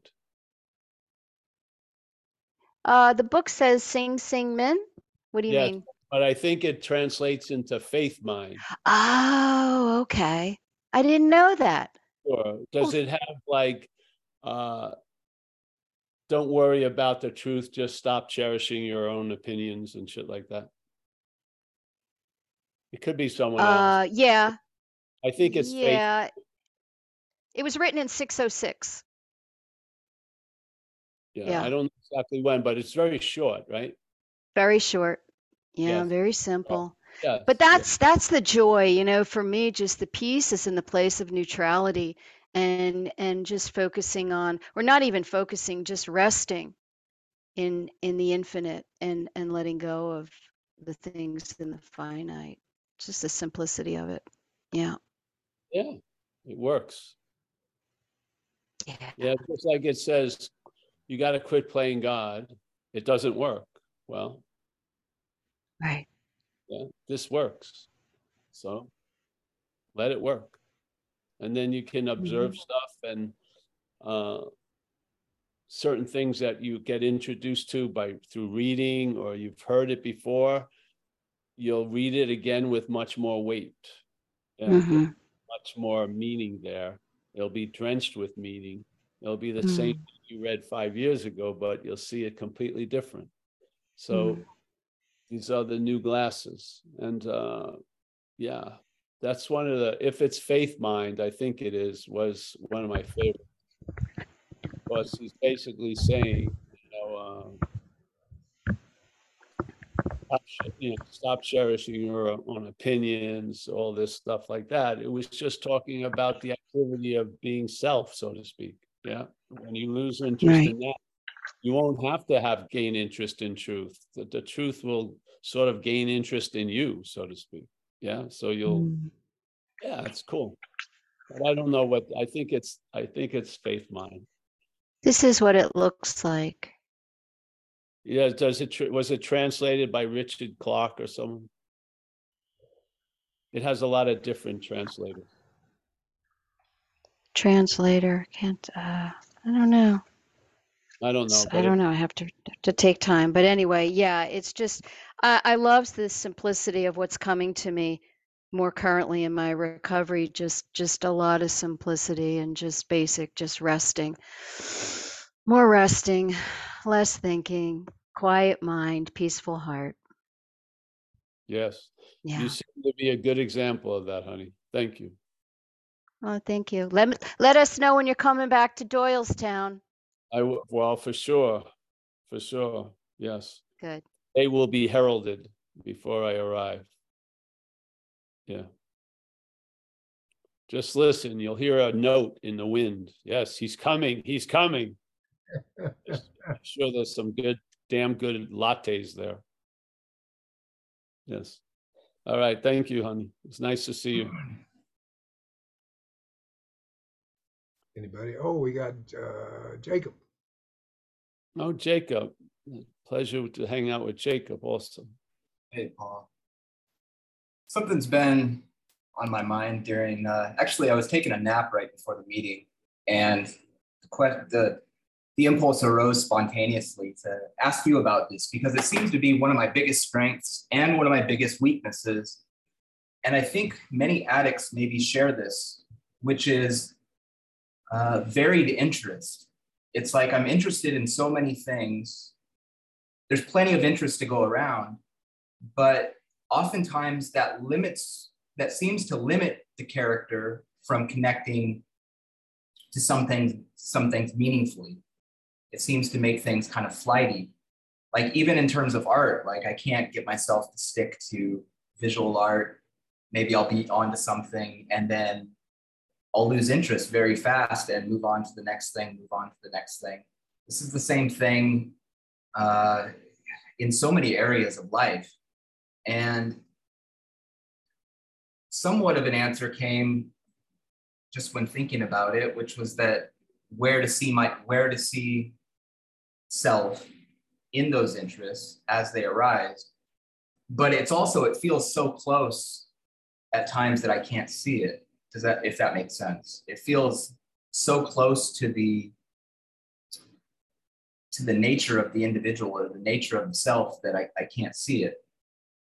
Uh, the book says "Sing, Sing, Min." What do you Yes. mean? But I think it translates into faith mind. Oh, okay. I didn't know that. Or does it have like, uh, don't worry about the truth, just stop cherishing your own opinions and shit like that? It could be someone else. Uh, yeah, I think it's yeah. It was written in 606. Yeah, yeah. I don't know exactly when, but it's very short, right? Very short. Yeah, Yes. very simple. Yeah. But that's that's the joy, you know, for me just the peace is in the place of neutrality and and just focusing on or not even focusing, just resting in in the infinite and and letting go of the things in the finite. Just the simplicity of it. Yeah. Yeah, it works. Yeah. Yeah, just like it says, you got to quit playing God. It doesn't work. Well, Right. yeah, this works. So let it work. And then you can observe stuff and uh, certain things that you get introduced to by through reading or you've heard it before, you'll read it again with much more weight. And hmm much more meaning there. It'll be drenched with meaning. It'll be the same Mm. you read five years ago, but you'll see it completely different. So Mm. these are the new glasses. And uh, yeah, that's one of the, if it's faith mind, I think it is, was one of my favorites. Because he's basically saying, you know, um, stop, you know, stop cherishing your own opinions, all this stuff like that. It was just talking about the activity of being self, so to speak. Yeah. When you lose interest Right. in that, you won't have to have gain interest in truth. The, the truth will sort of gain interest in you, so to speak. Yeah. So you'll, Mm. yeah, it's cool. But I don't know what I think it's I think it's faith mind. This is what it looks like. Yeah, does it was it translated by Richard Clarke or someone? It has a lot of different translators. Translator can't uh I don't know. I don't know. I don't know. I have to to take time. But anyway, yeah, it's just I, I love the simplicity of what's coming to me more currently in my recovery. Just just a lot of simplicity and just basic, just resting. More resting, less thinking, quiet mind, peaceful heart. Yes, Yeah. you seem to be a good example of that, honey. Thank you. Oh, thank you. Let me, let us know when you're coming back to Doylestown. I w- well for sure, for sure. Yes, Good. they will be heralded before I arrive. Yeah. Just listen. You'll hear a note in the wind. Yes, he's coming. He's coming. Just I'm sure there's some good, damn good lattes there. Yes. All right. Thank you, honey. It's nice to see you. Anybody? Oh, we got uh, Jacob. Oh, Jacob. Pleasure to hang out with Jacob also. Hey, Paul. Something's been on my mind during, uh, actually, I was taking a nap right before the meeting, and the, que- the, the impulse arose spontaneously to ask you about this because it seems to be one of my biggest strengths and one of my biggest weaknesses. And I think many addicts maybe share this, which is uh, varied interest. It's like I'm interested in so many things. There's plenty of interest to go around, but oftentimes that limits that seems to limit the character from connecting to some things some things meaningfully. It seems to make things kind of flighty. Like even in terms of art like i can't get myself to stick to visual art. Maybe i'll be onto something and then i'll lose interest very fast and move on to the next thing move on to the next thing this is the same thing uh, in so many areas of life and somewhat of an answer came just when thinking about it, which was that where to see my where to see self in those interests as they arise. But it's also, it feels so close at times that I can't see it. Does that, if that makes sense? It feels so close to the to the nature of the individual or the nature of the self that I, I can't see it.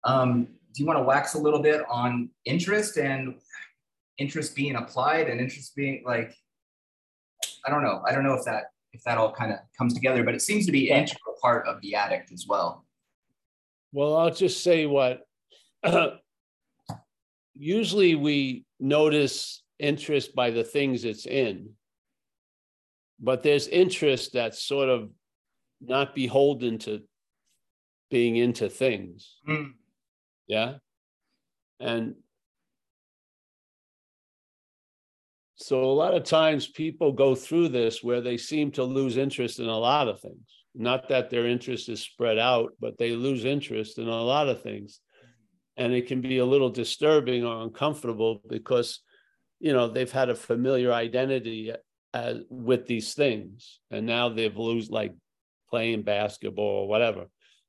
Um, do you want to wax a little bit on interest and interest being applied and interest being like I don't know. I don't know if that if that all kind of comes together, but it seems to be an integral part of the addict as well. Well, I'll just say what usually we notice interest by the things it's in, but there's interest that's sort of not beholden to being into things. Mm. Yeah. And so a lot of times people go through this where they seem to lose interest in a lot of things. Not that their interest is spread out, but they lose interest in a lot of things. And it can be a little disturbing or uncomfortable because, you know, they've had a familiar identity as, with these things. And now they've lose like playing basketball or whatever.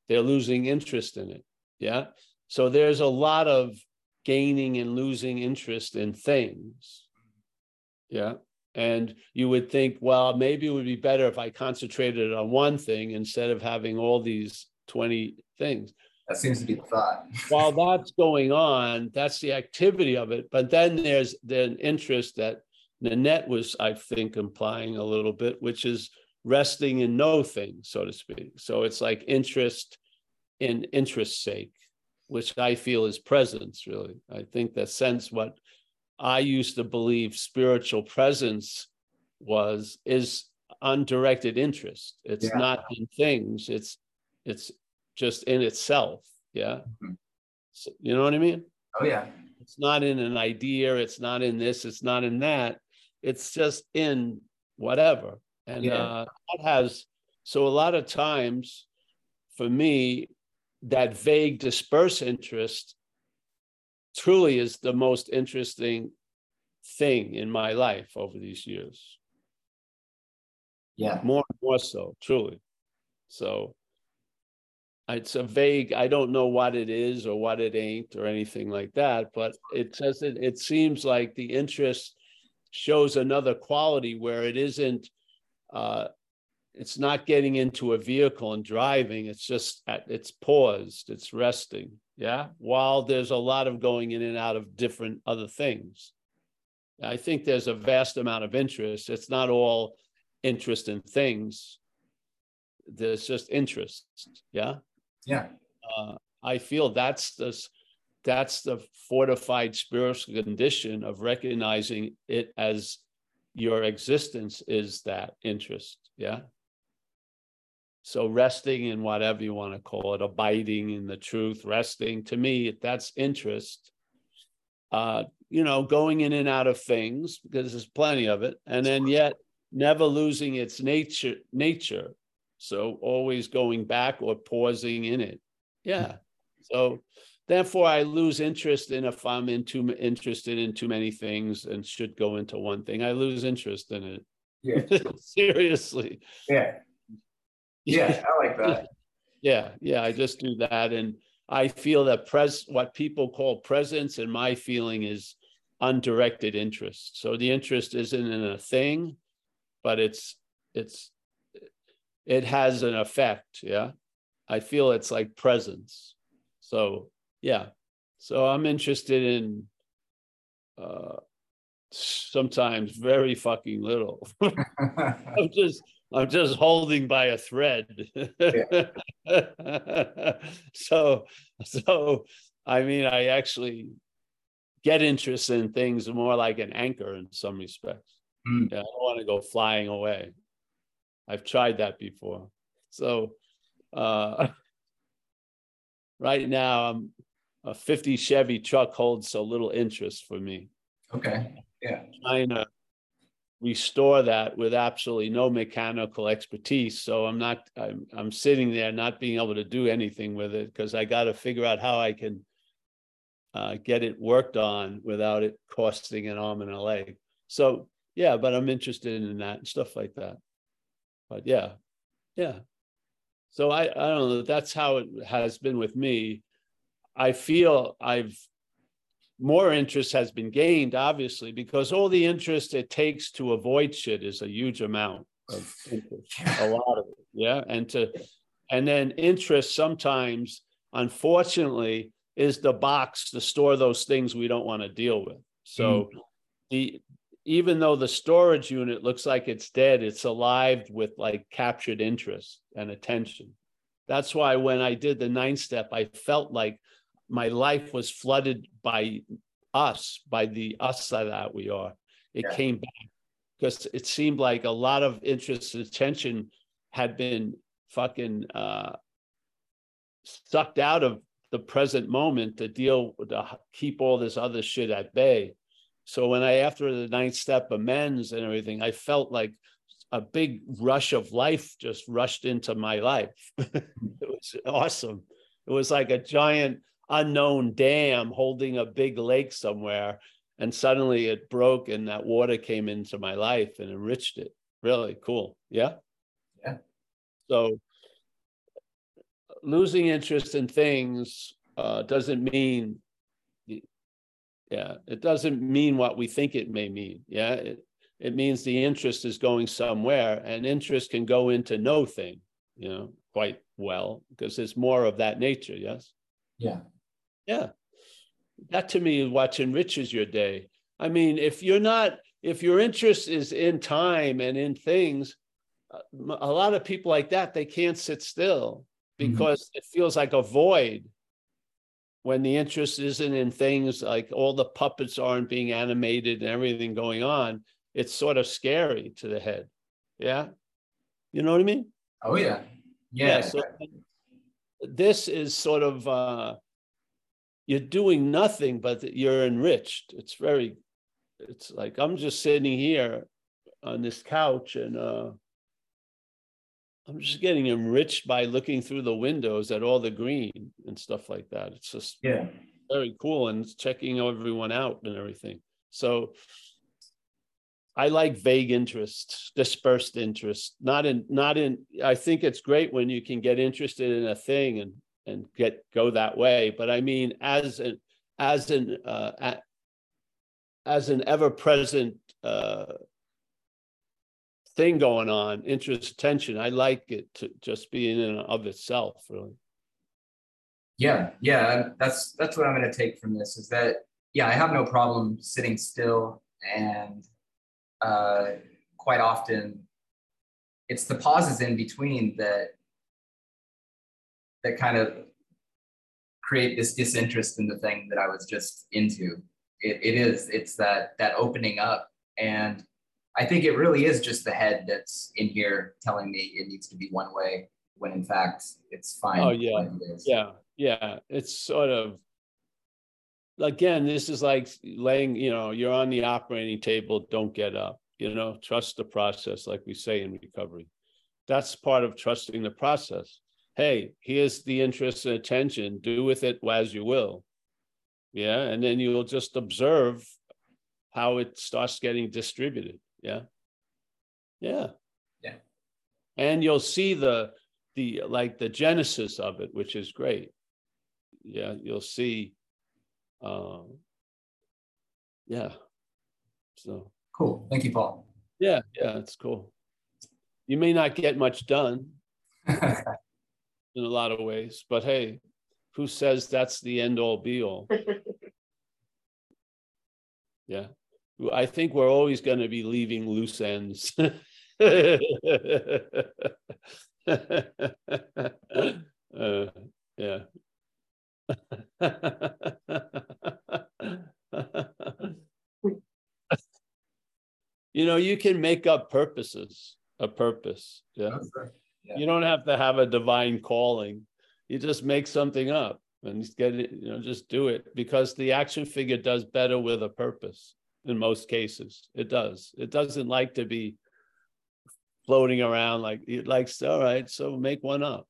They're losing interest in it. Yeah. So there's a lot of gaining and losing interest in things. Yeah. And you would think, well, maybe it would be better if I concentrated on one thing instead of having all these 20 things. That seems to be the thought. While that's going on, that's the activity of it. But then there's the interest that Nanette was, I think, implying a little bit, which is resting in no thing, so to speak. So it's like interest in interest's sake, which I feel is presence, really. I think that sense what I used to believe spiritual presence was is undirected interest. It's yeah. not in things, it's it's just in itself. Yeah. Mm-hmm. So, you know what I mean? Oh yeah. It's not in an idea, it's not in this, it's not in that. It's just in whatever. And yeah. uh, that has, so a lot of times for me, that vague dispersed interest truly is the most interesting thing in my life over these years. Yeah. More and more so, truly. So it's a vague, I don't know what it is or what it ain't or anything like that, but it says it, it seems like the interest shows another quality where it isn't uh, it's not getting into a vehicle and driving. It's just it's paused. It's resting. Yeah. While there's a lot of going in and out of different other things. I think there's a vast amount of interest. It's not all interest in things. There's just interest. Yeah. Yeah. Uh, I feel that's the that's the fortified spiritual condition of recognizing it as your existence is that interest. Yeah. So resting in whatever you want to call it, abiding in the truth, resting to me, that's interest. Uh, you know, going in and out of things because there's plenty of it, and then yet never losing its nature nature. So always going back or pausing in it. Yeah. Hmm. So therefore I lose interest in if I'm in too interested in too many things and should go into one thing. I lose interest in it. Yeah. Seriously. Yeah. Yeah, I like that. Yeah, yeah, I just do that. And I feel that pres what people call presence and my feeling is undirected interest. So the interest isn't in a thing, but it's it's it has an effect. Yeah. I feel it's like presence. So yeah. So I'm interested in uh, sometimes very fucking little. I'm just I'm just holding by a thread. so so I mean I actually get interest in things more like an anchor in some respects. Mm. Yeah, I don't want to go flying away. I've tried that before. So uh right now I'm a 50 Chevy truck holds so little interest for me. Okay. Yeah. Trying to restore that with absolutely no mechanical expertise. So I'm not, I'm, I'm sitting there not being able to do anything with it because I got to figure out how I can uh, get it worked on without it costing an arm and a leg. So yeah, but I'm interested in that and stuff like that. But yeah, yeah. So I, I don't know, that's how it has been with me. I feel I've more interest has been gained, obviously, because all the interest it takes to avoid shit is a huge amount of interest, a lot of it. Yeah. And to, and then interest sometimes, unfortunately, is the box to store those things we don't want to deal with. So mm-hmm. the, even though the storage unit looks like it's dead, it's alive with like captured interest and attention. That's why when I did the ninth step, I felt like my life was flooded by us, by the us that we are. It Yeah. came back because it seemed like a lot of interest and attention had been fucking uh, sucked out of the present moment to deal with to keep all this other shit at bay. So when I after the ninth step amends and everything, I felt like a big rush of life just rushed into my life. it was awesome. It was like a giant unknown dam holding a big lake somewhere. And suddenly it broke and that water came into my life and enriched it. Really cool. Yeah. Yeah. So losing interest in things uh, doesn't mean, yeah, it doesn't mean what we think it may mean. Yeah. It, it means the interest is going somewhere and interest can go into no thing, you know, quite well because it's more of that nature. Yes. Yeah. Yeah. That to me is what enriches your day. I mean, if you're not, if your interest is in time and in things, a lot of people like that, they can't sit still Mhm. because it feels like a void when the interest isn't in things like all the puppets aren't being animated and everything going on. It's sort of scary to the head. Yeah. You know what I mean? Oh yeah. Yeah. so this is sort of uh you're doing nothing but you're enriched it's very it's like i'm just sitting here on this couch and uh i'm just getting enriched by looking through the windows at all the green and stuff like that it's just yeah. very cool and checking everyone out and everything. So I like vague interest, dispersed interest, not in, not in, I think it's great when you can get interested in a thing and, and get, go that way. But I mean, as an, as an, uh, as an ever-present, uh, thing going on, interest, attention, I like it to just be in and of itself, really. Yeah, yeah, that's that's what I'm gonna take from this is that yeah, I have no problem sitting still and uh quite often it's the pauses in between that that kind of create this disinterest in the thing that I was just into. It it is, it's that that opening up and I think it really is just the head that's in here telling me it needs to be one way when in fact it's fine. Oh, yeah. Yeah, yeah. It's sort of again, this is like laying, you know, you're on the operating table, don't get up, you know, trust the process, like we say in recovery. That's part of trusting the process. Hey, here's the interest and attention, do with it as you will. Yeah, and then you'll just observe how it starts getting distributed. Yeah. Yeah. Yeah. And you'll see the the like the genesis of it, which is great. Yeah, you'll see. Um, yeah. So Cool. Thank you, Paul. yeah, yeah, it's cool. You may not get much done in a lot of ways, but hey, who says that's the end all be all? Yeah, I think we're always going to be leaving loose ends. uh, yeah. you know, you can make up purposes, a purpose. Yeah. Yeah. You don't have to have a divine calling. You just make something up and get it, you know, just do it because the action figure does better with a purpose in most cases. It does. It doesn't like to be floating around like it likes, all right, so make one up.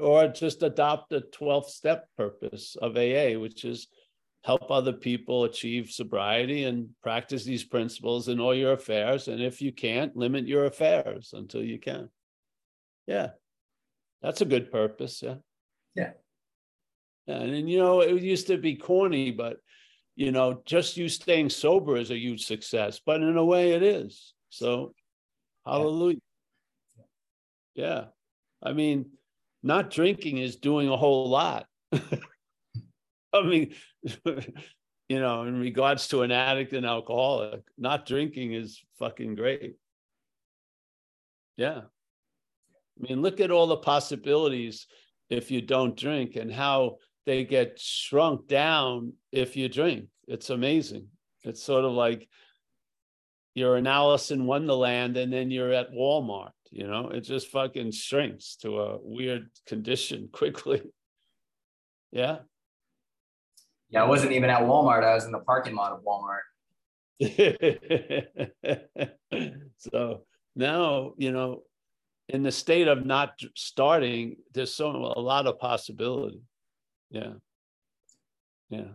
Or just adopt the 12th step purpose of AA, which is help other people achieve sobriety and practice these principles in all your affairs. And if you can't, limit your affairs until you can. Yeah. That's a good purpose, yeah. Yeah. Yeah, And then, you know, it used to be corny, but you know, just you staying sober is a huge success, but in a way it is. So hallelujah. Yeah. I mean, not drinking is doing a whole lot. I mean, you know, in regards to an addict and alcoholic, not drinking is fucking great. Yeah. I mean, look at all the possibilities if you don't drink and how they get shrunk down if you drink. It's amazing. It's sort of like you're in Alice in Wonderland and then you're at Walmart, you know, it just fucking shrinks to a weird condition quickly. Yeah. Yeah, I wasn't even at Walmart. I was in the parking lot of Walmart. so now, you know, in the state of not starting, there's so a lot of possibility. Yeah. Yeah.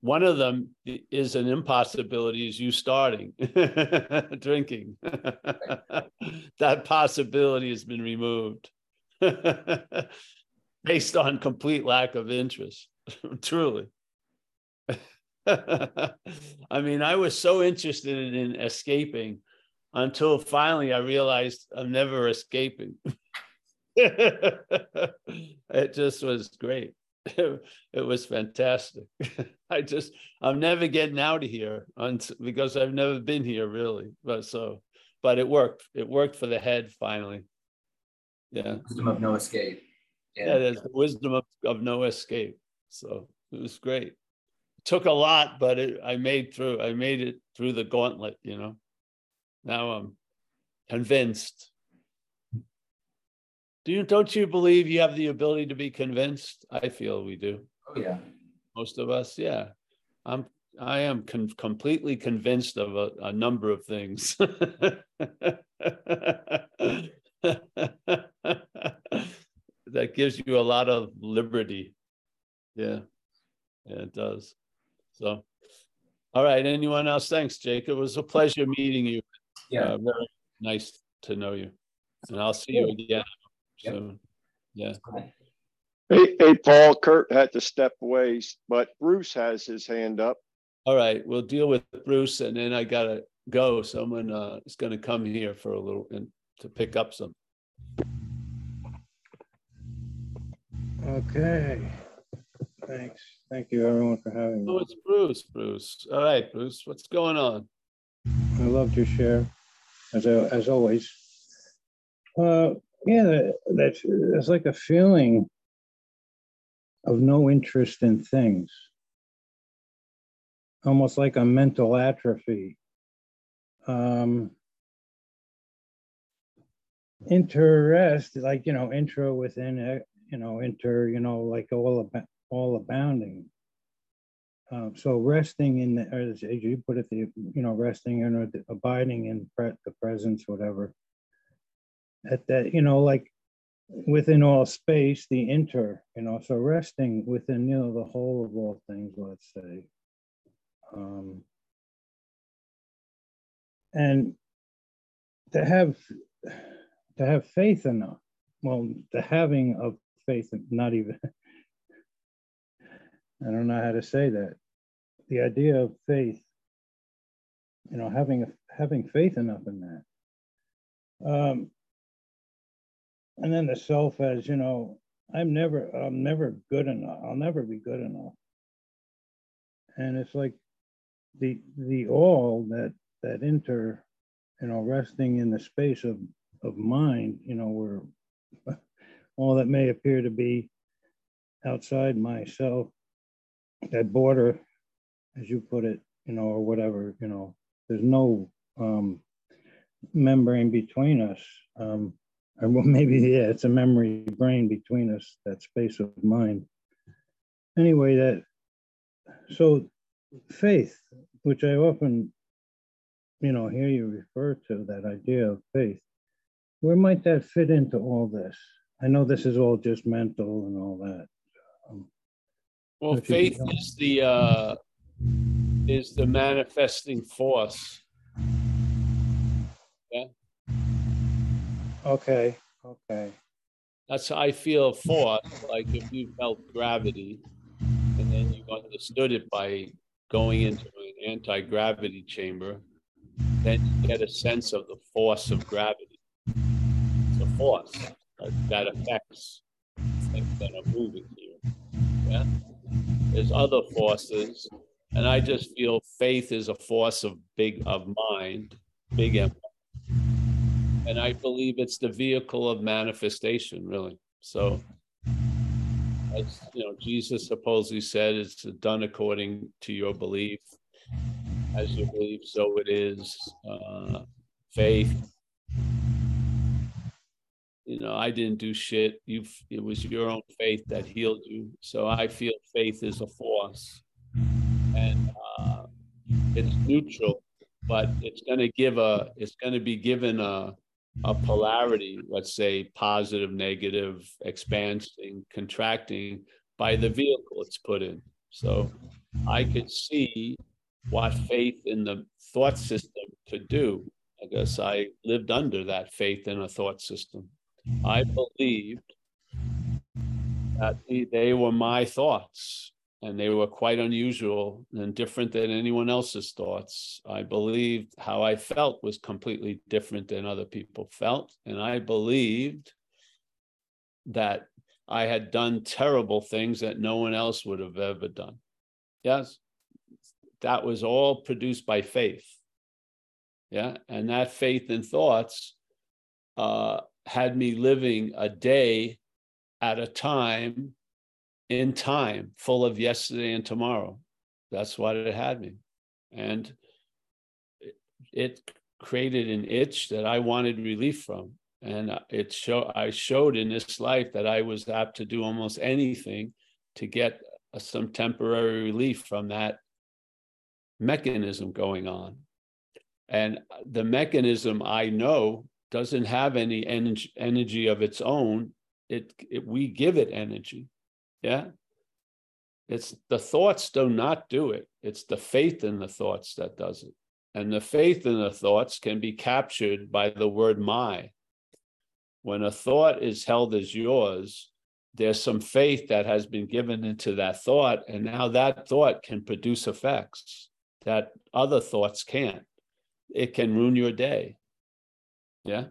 One of them is an impossibility is you starting drinking. that possibility has been removed based on complete lack of interest, truly. I mean, I was so interested in escaping until finally I realized I'm never escaping. it just was great. It, was fantastic. I just I'm never getting out of here because I've never been here really. But so but it worked. It worked for the head finally. Yeah. Wisdom of no escape. Yeah, yeah there's the wisdom of, of no escape. So it was great. It took a lot, but it, I made through. I made it through the gauntlet, you know. Now I'm convinced. Do you don't you believe you have the ability to be convinced? I feel we do. Oh yeah. Most of us, yeah. I'm I am con- completely convinced of a, a number of things. that gives you a lot of liberty. Yeah. Yeah, it does. So all right. Anyone else? Thanks, Jake. It was a pleasure meeting you. Yeah. Uh, very nice to know you. And I'll see you again Yep. soon. Yeah. Hey, hey, Paul, Kurt had to step away, but Bruce has his hand up. All right. We'll deal with Bruce and then I gotta go. Someone uh, is gonna come here for a little and to pick up some. Okay. Thanks. Thank you, everyone, for having me. Oh, it's Bruce, Bruce. All right, Bruce, what's going on? I loved your share, as as always. Uh, yeah, that- that's like a feeling of no interest in things, almost like a mental atrophy. Um, interest, like you know, intro within it, you know, inter, you know, like all about all abounding. Um, so resting in the, as you put it, the, you know, resting in or abiding in pre- the presence, whatever. At that, you know, like within all space, the inter, you know, so resting within, you know, the whole of all things, let's say. Um, and to have to have faith enough, well, the having of faith, not even I don't know how to say that. The idea of faith, you know, having a having faith enough in that. Um, and then the self as, you know, I'm never, I'm never good enough. I'll never be good enough. And it's like the the all that that inter, you know, resting in the space of of mind, you know, where all that may appear to be outside myself that border, as you put it, you know, or whatever, you know, there's no um, membrane between us. Um, well, maybe, yeah, it's a memory brain between us, that space of mind. Anyway, that, so faith, which I often, you know, hear you refer to, that idea of faith, where might that fit into all this? I know this is all just mental and all that. Um, Well, faith is the uh is the manifesting force. Okay, okay. that's how I feel force, like if you felt gravity and then you understood it by going into an anti-gravity chamber, then you get a sense of the force of gravity. It's a force that, affects things that are moving here. Yeah. There's other forces, and I just feel faith is a force of big of mind, big empire. And I believe it's the vehicle of manifestation, really. So as you know, Jesus supposedly said, it's done according to your belief. As you believe, so it is. Uh, faith. You know, I didn't do shit. You, it was your own faith that healed you. So I feel faith is a force, and uh, it's neutral, but it's going to give a. It's going to be given a a polarity, let's say positive, negative, expanding, contracting by the vehicle it's put in. So I could see what faith in the thought system could do. I guess I lived under that faith in a thought system. I believed that they were my thoughts and they were quite unusual and different than anyone else's thoughts. I believed how I felt was completely different than other people felt. And I believed that I had done terrible things that no one else would have ever done. Yes, that was all produced by faith. Yeah, and that faith and thoughts uh, had me living a day at a time in time, full of yesterday and tomorrow. That's what it had me. And it created an itch that I wanted relief from. And it show I showed in this life that I was apt to do almost anything to get some temporary relief from that mechanism going on. And the mechanism I know doesn't have any energy, energy of its own. It, it we give it energy. Yeah. It's the thoughts do not do it. It's the faith in the thoughts that does it. And the faith in the thoughts can be captured by the word my. When a thought is held as yours, there's some faith that has been given into that thought. And now that thought can produce effects that other thoughts can't. It can ruin your day. Yeah.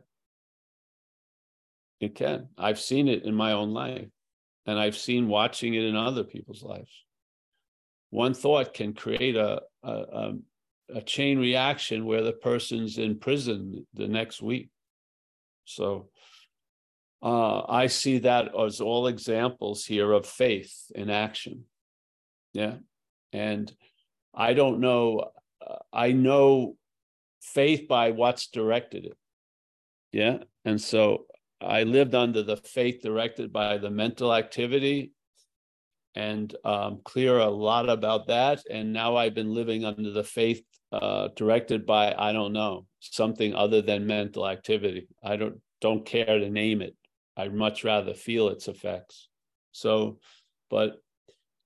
It can. I've seen it in my own life and I've seen watching it in other people's lives. One thought can create a, a, a, chain reaction where the person's in prison the next week. So uh, I see that as all examples here of faith in action. Yeah. And I don't know, uh, I know faith by what's directed it. Yeah. And so I lived under the faith directed by the mental activity and um, clear a lot about that. And now I've been living under the faith uh, directed by, I don't know, something other than mental activity. I don't don't care to name it. I'd much rather feel its effects. So, but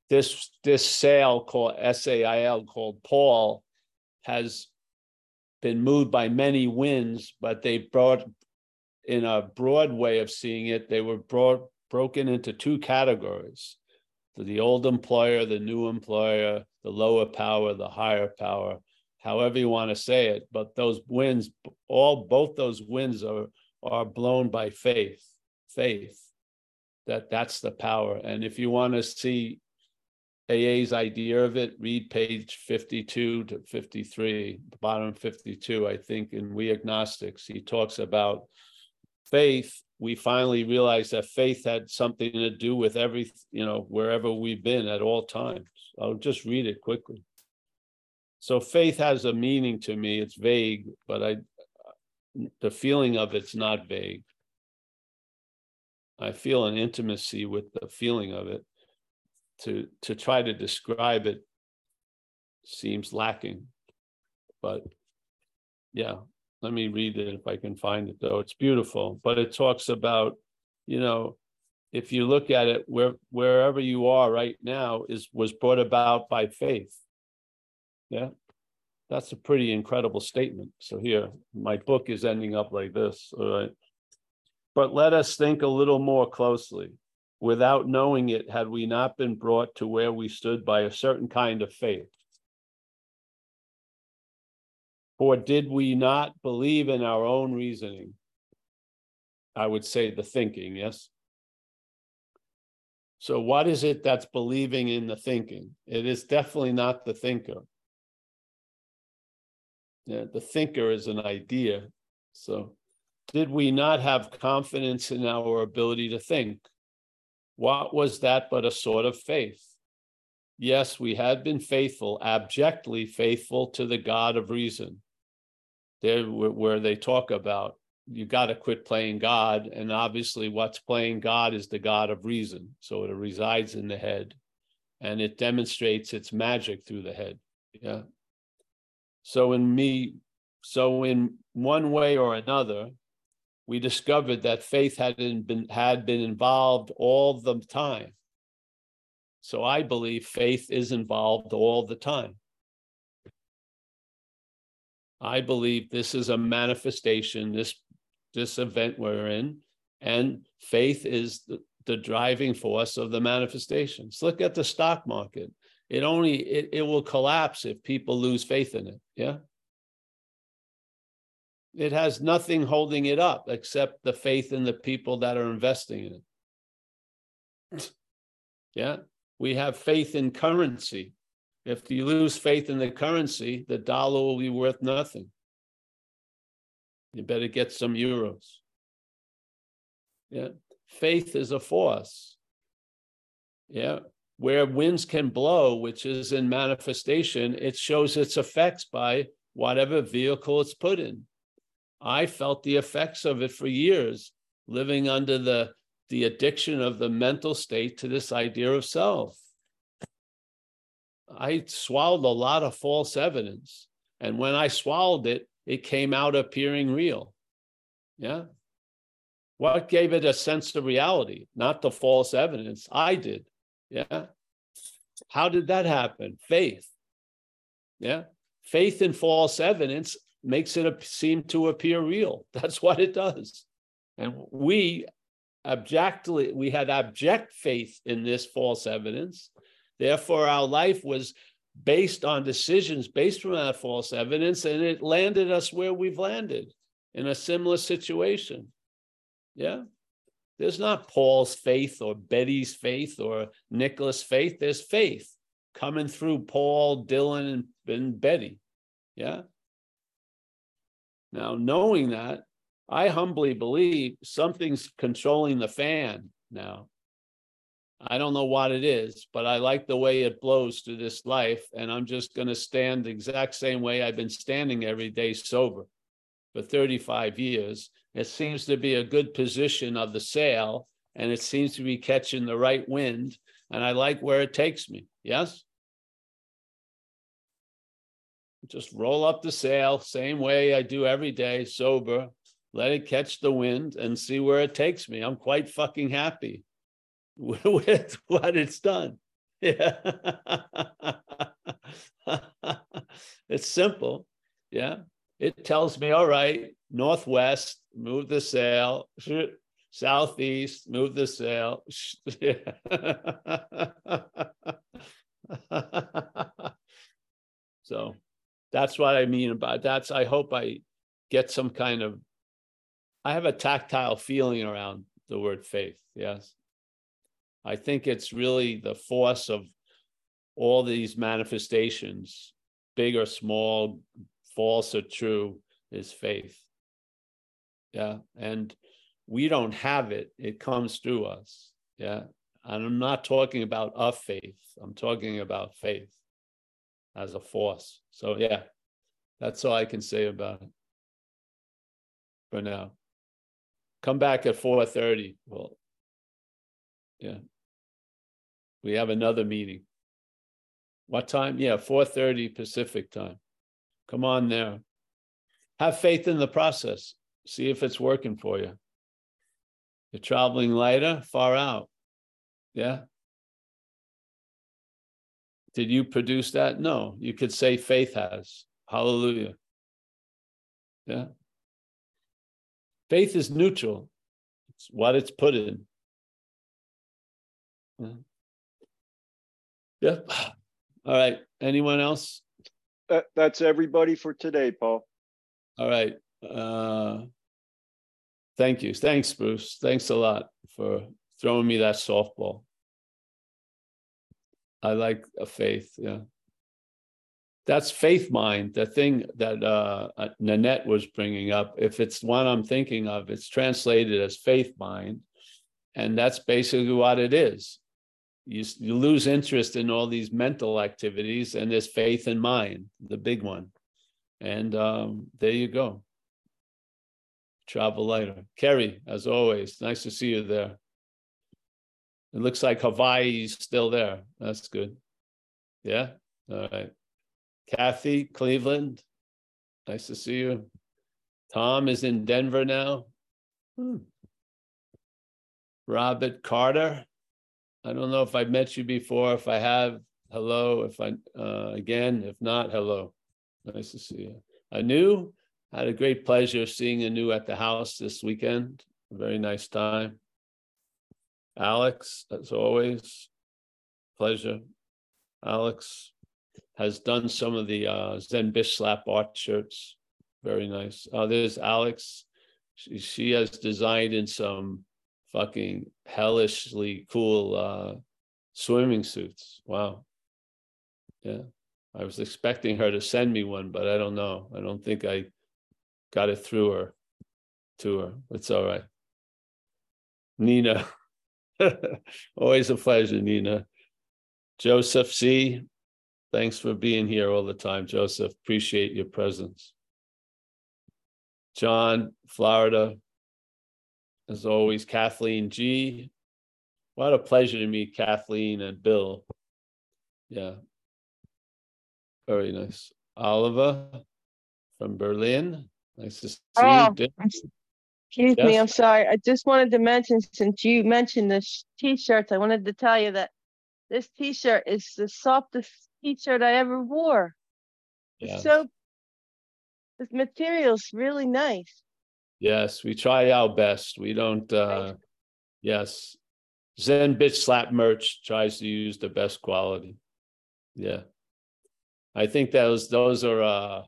this this sale called SAIL called Paul has been moved by many winds, but they brought in a broad way of seeing it, they were broad, broken into two categories the old employer, the new employer, the lower power, the higher power, however you want to say it. But those winds, all both those winds are are blown by faith, faith that that's the power. And if you want to see AA's idea of it, read page 52 to 53, bottom 52, I think, in We Agnostics. He talks about faith, we finally realized that faith had something to do with every, you know, wherever we've been at all times. I'll just read it quickly. So faith has a meaning to me. It's vague, but I, the feeling of it's not vague. I feel an intimacy with the feeling of it. To to try to describe it seems lacking, but yeah, let me read it if I can find it though. It's beautiful, but it talks about, you know, if you look at it, where wherever you are right now is was brought about by faith. Yeah, that's a pretty incredible statement. So here, my book is ending up like this. All right. But let us think a little more closely. Without knowing it, had we not been brought to where we stood by a certain kind of faith? Or did we not believe in our own reasoning? I would say the thinking, yes? So, what is it that's believing in the thinking? It is definitely not the thinker. Yeah, the thinker is an idea. So, did we not have confidence in our ability to think? What was that but a sort of faith? Yes, we had been faithful, abjectly faithful to the God of reason. There, where they talk about you got to quit playing God. And obviously, what's playing God is the God of reason. So it resides in the head and it demonstrates its magic through the head. Yeah. So, in me, so in one way or another, we discovered that faith had been, had been involved all the time. So I believe faith is involved all the time. I believe this is a manifestation, this this event we're in, and faith is the, the driving force of the manifestations. Look at the stock market. It only it, it will collapse if people lose faith in it. Yeah. It has nothing holding it up except the faith in the people that are investing in it. Yeah. We have faith in currency. If you lose faith in the currency, the dollar will be worth nothing. You better get some euros. Yeah. Faith is a force. Yeah. Where winds can blow, which is in manifestation, it shows its effects by whatever vehicle it's put in. I felt the effects of it for years, living under the, the addiction of the mental state to this idea of self. I swallowed a lot of false evidence. And when I swallowed it, it came out appearing real. Yeah. What gave it a sense of reality? Not the false evidence. I did. Yeah. How did that happen? Faith. Yeah. Faith in false evidence makes it seem to appear real. That's what it does. And we abjectly, we had abject faith in this false evidence. Therefore, our life was based on decisions based on that false evidence, and it landed us where we've landed in a similar situation. Yeah. There's not Paul's faith or Betty's faith or Nicholas' faith. There's faith coming through Paul, Dylan, and, and Betty. Yeah. Now, knowing that, I humbly believe something's controlling the fan now. I don't know what it is, but I like the way it blows through this life. And I'm just going to stand the exact same way I've been standing every day sober for 35 years. It seems to be a good position of the sail, and it seems to be catching the right wind. And I like where it takes me. Yes? Just roll up the sail, same way I do every day, sober. Let it catch the wind and see where it takes me. I'm quite fucking happy with what it's done. Yeah. it's simple. Yeah. It tells me, all right, northwest, move the sail, southeast, move the sail. so that's what I mean about that's I hope I get some kind of I have a tactile feeling around the word faith. Yes. I think it's really the force of all these manifestations, big or small, false or true, is faith. Yeah. And we don't have it, it comes through us. Yeah. And I'm not talking about a faith, I'm talking about faith as a force. So, yeah, that's all I can say about it for now. Come back at 4:30. Well, yeah. We have another meeting. What time? Yeah, 4:30 Pacific time. Come on there. Have faith in the process. See if it's working for you. You're traveling lighter, far out. Yeah. Did you produce that? No. You could say faith has. Hallelujah. Yeah. Faith is neutral. It's what it's put in. Yeah. Yep. All right. Anyone else? That, that's everybody for today, Paul. All right. Uh, thank you. Thanks, Bruce. Thanks a lot for throwing me that softball. I like a faith. Yeah. That's faith mind, the thing that uh, Nanette was bringing up. If it's one I'm thinking of, it's translated as faith mind. And that's basically what it is. You, you lose interest in all these mental activities, and there's faith in mind, the big one. And um, there you go. Travel lighter. Kerry, as always, nice to see you there. It looks like Hawaii's still there. That's good. Yeah. All right. Kathy, Cleveland. Nice to see you. Tom is in Denver now. Hmm. Robert Carter. I don't know if I've met you before. If I have, hello. If I uh, again, if not, hello. Nice to see you. Anu had a great pleasure seeing Anu at the house this weekend. A very nice time. Alex, as always, pleasure. Alex has done some of the uh, Zen Slap art shirts. Very nice. Uh, there's Alex. She, she has designed in some fucking hellishly cool uh, swimming suits. Wow. Yeah. I was expecting her to send me one, but I don't know. I don't think I got it through her to her. It's all right. Nina. Always a pleasure, Nina. Joseph C. Thanks for being here all the time, Joseph. Appreciate your presence. John, Florida. As always, Kathleen G. What a pleasure to meet Kathleen and Bill. Yeah. Very nice. Oliver from Berlin. Nice to see Oh, you. Excuse me, I'm sorry. I just wanted to mention, since you mentioned the t-shirts, I wanted to tell you that this t-shirt is the softest t-shirt I ever wore. Yeah. It's so, this material's really nice. Yes, we try our best. We don't, uh, yes. Zen Bitch Slap merch tries to use the best quality. Yeah. I think those, those are, uh,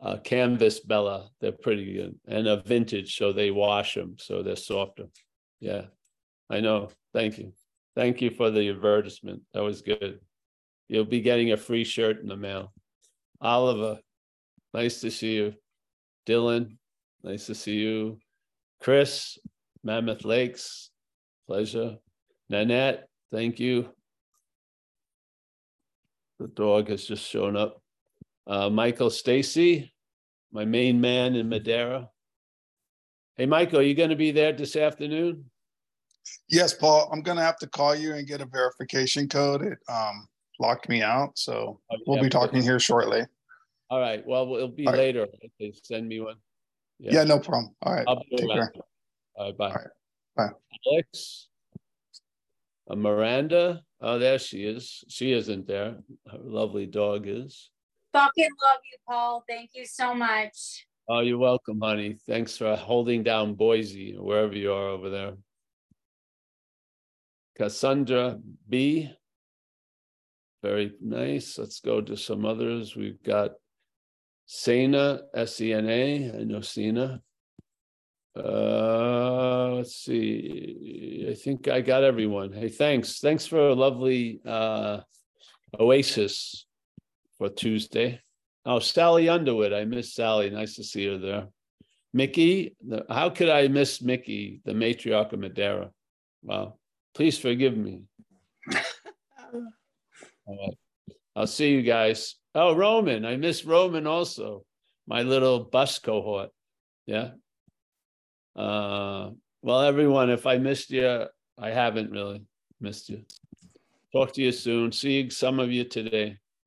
uh, canvas Bella. They're pretty good and a vintage, so they wash them, so they're softer. Yeah, I know. Thank you. Thank you for the advertisement. That was good. You'll be getting a free shirt in the mail. Oliver, nice to see you. Dylan, nice to see you. Chris, Mammoth Lakes, pleasure. Nanette, thank you. The dog has just shown up. Uh, Michael Stacy, my main man in Madeira. Hey, Michael, are you going to be there this afternoon? Yes, Paul, I'm gonna have to call you and get a verification code. It um locked me out, so Oh, we'll be talking here shortly. All right. Well, it'll be All right. later. Okay, send me one. Yeah, no problem. All right, I'll take around. care. All right, bye. All right, bye. Alex. Uh, Miranda. Oh, there she is. She isn't there. Her lovely dog is. Fucking love you, Paul. Thank you so much. Oh, you're welcome, honey. Thanks for holding down Boise, wherever you are over there. Cassandra B. Very nice. Let's go to some others. We've got Sena, S-E-N-A. I know Sena. Uh, let's see. I think I got everyone. Hey, thanks. Thanks for a lovely uh oasis for Tuesday. Oh, Sally Underwood. I miss Sally. Nice to see her there. Mickey, the, how could I miss Mickey, the matriarch of Madeira? Wow. Please forgive me. All right. I'll see you guys. Oh, Roman. I miss Roman also. My little bus cohort. Yeah. Uh, well, everyone, if I missed you, I haven't really missed you. Talk to you soon. See some of you today.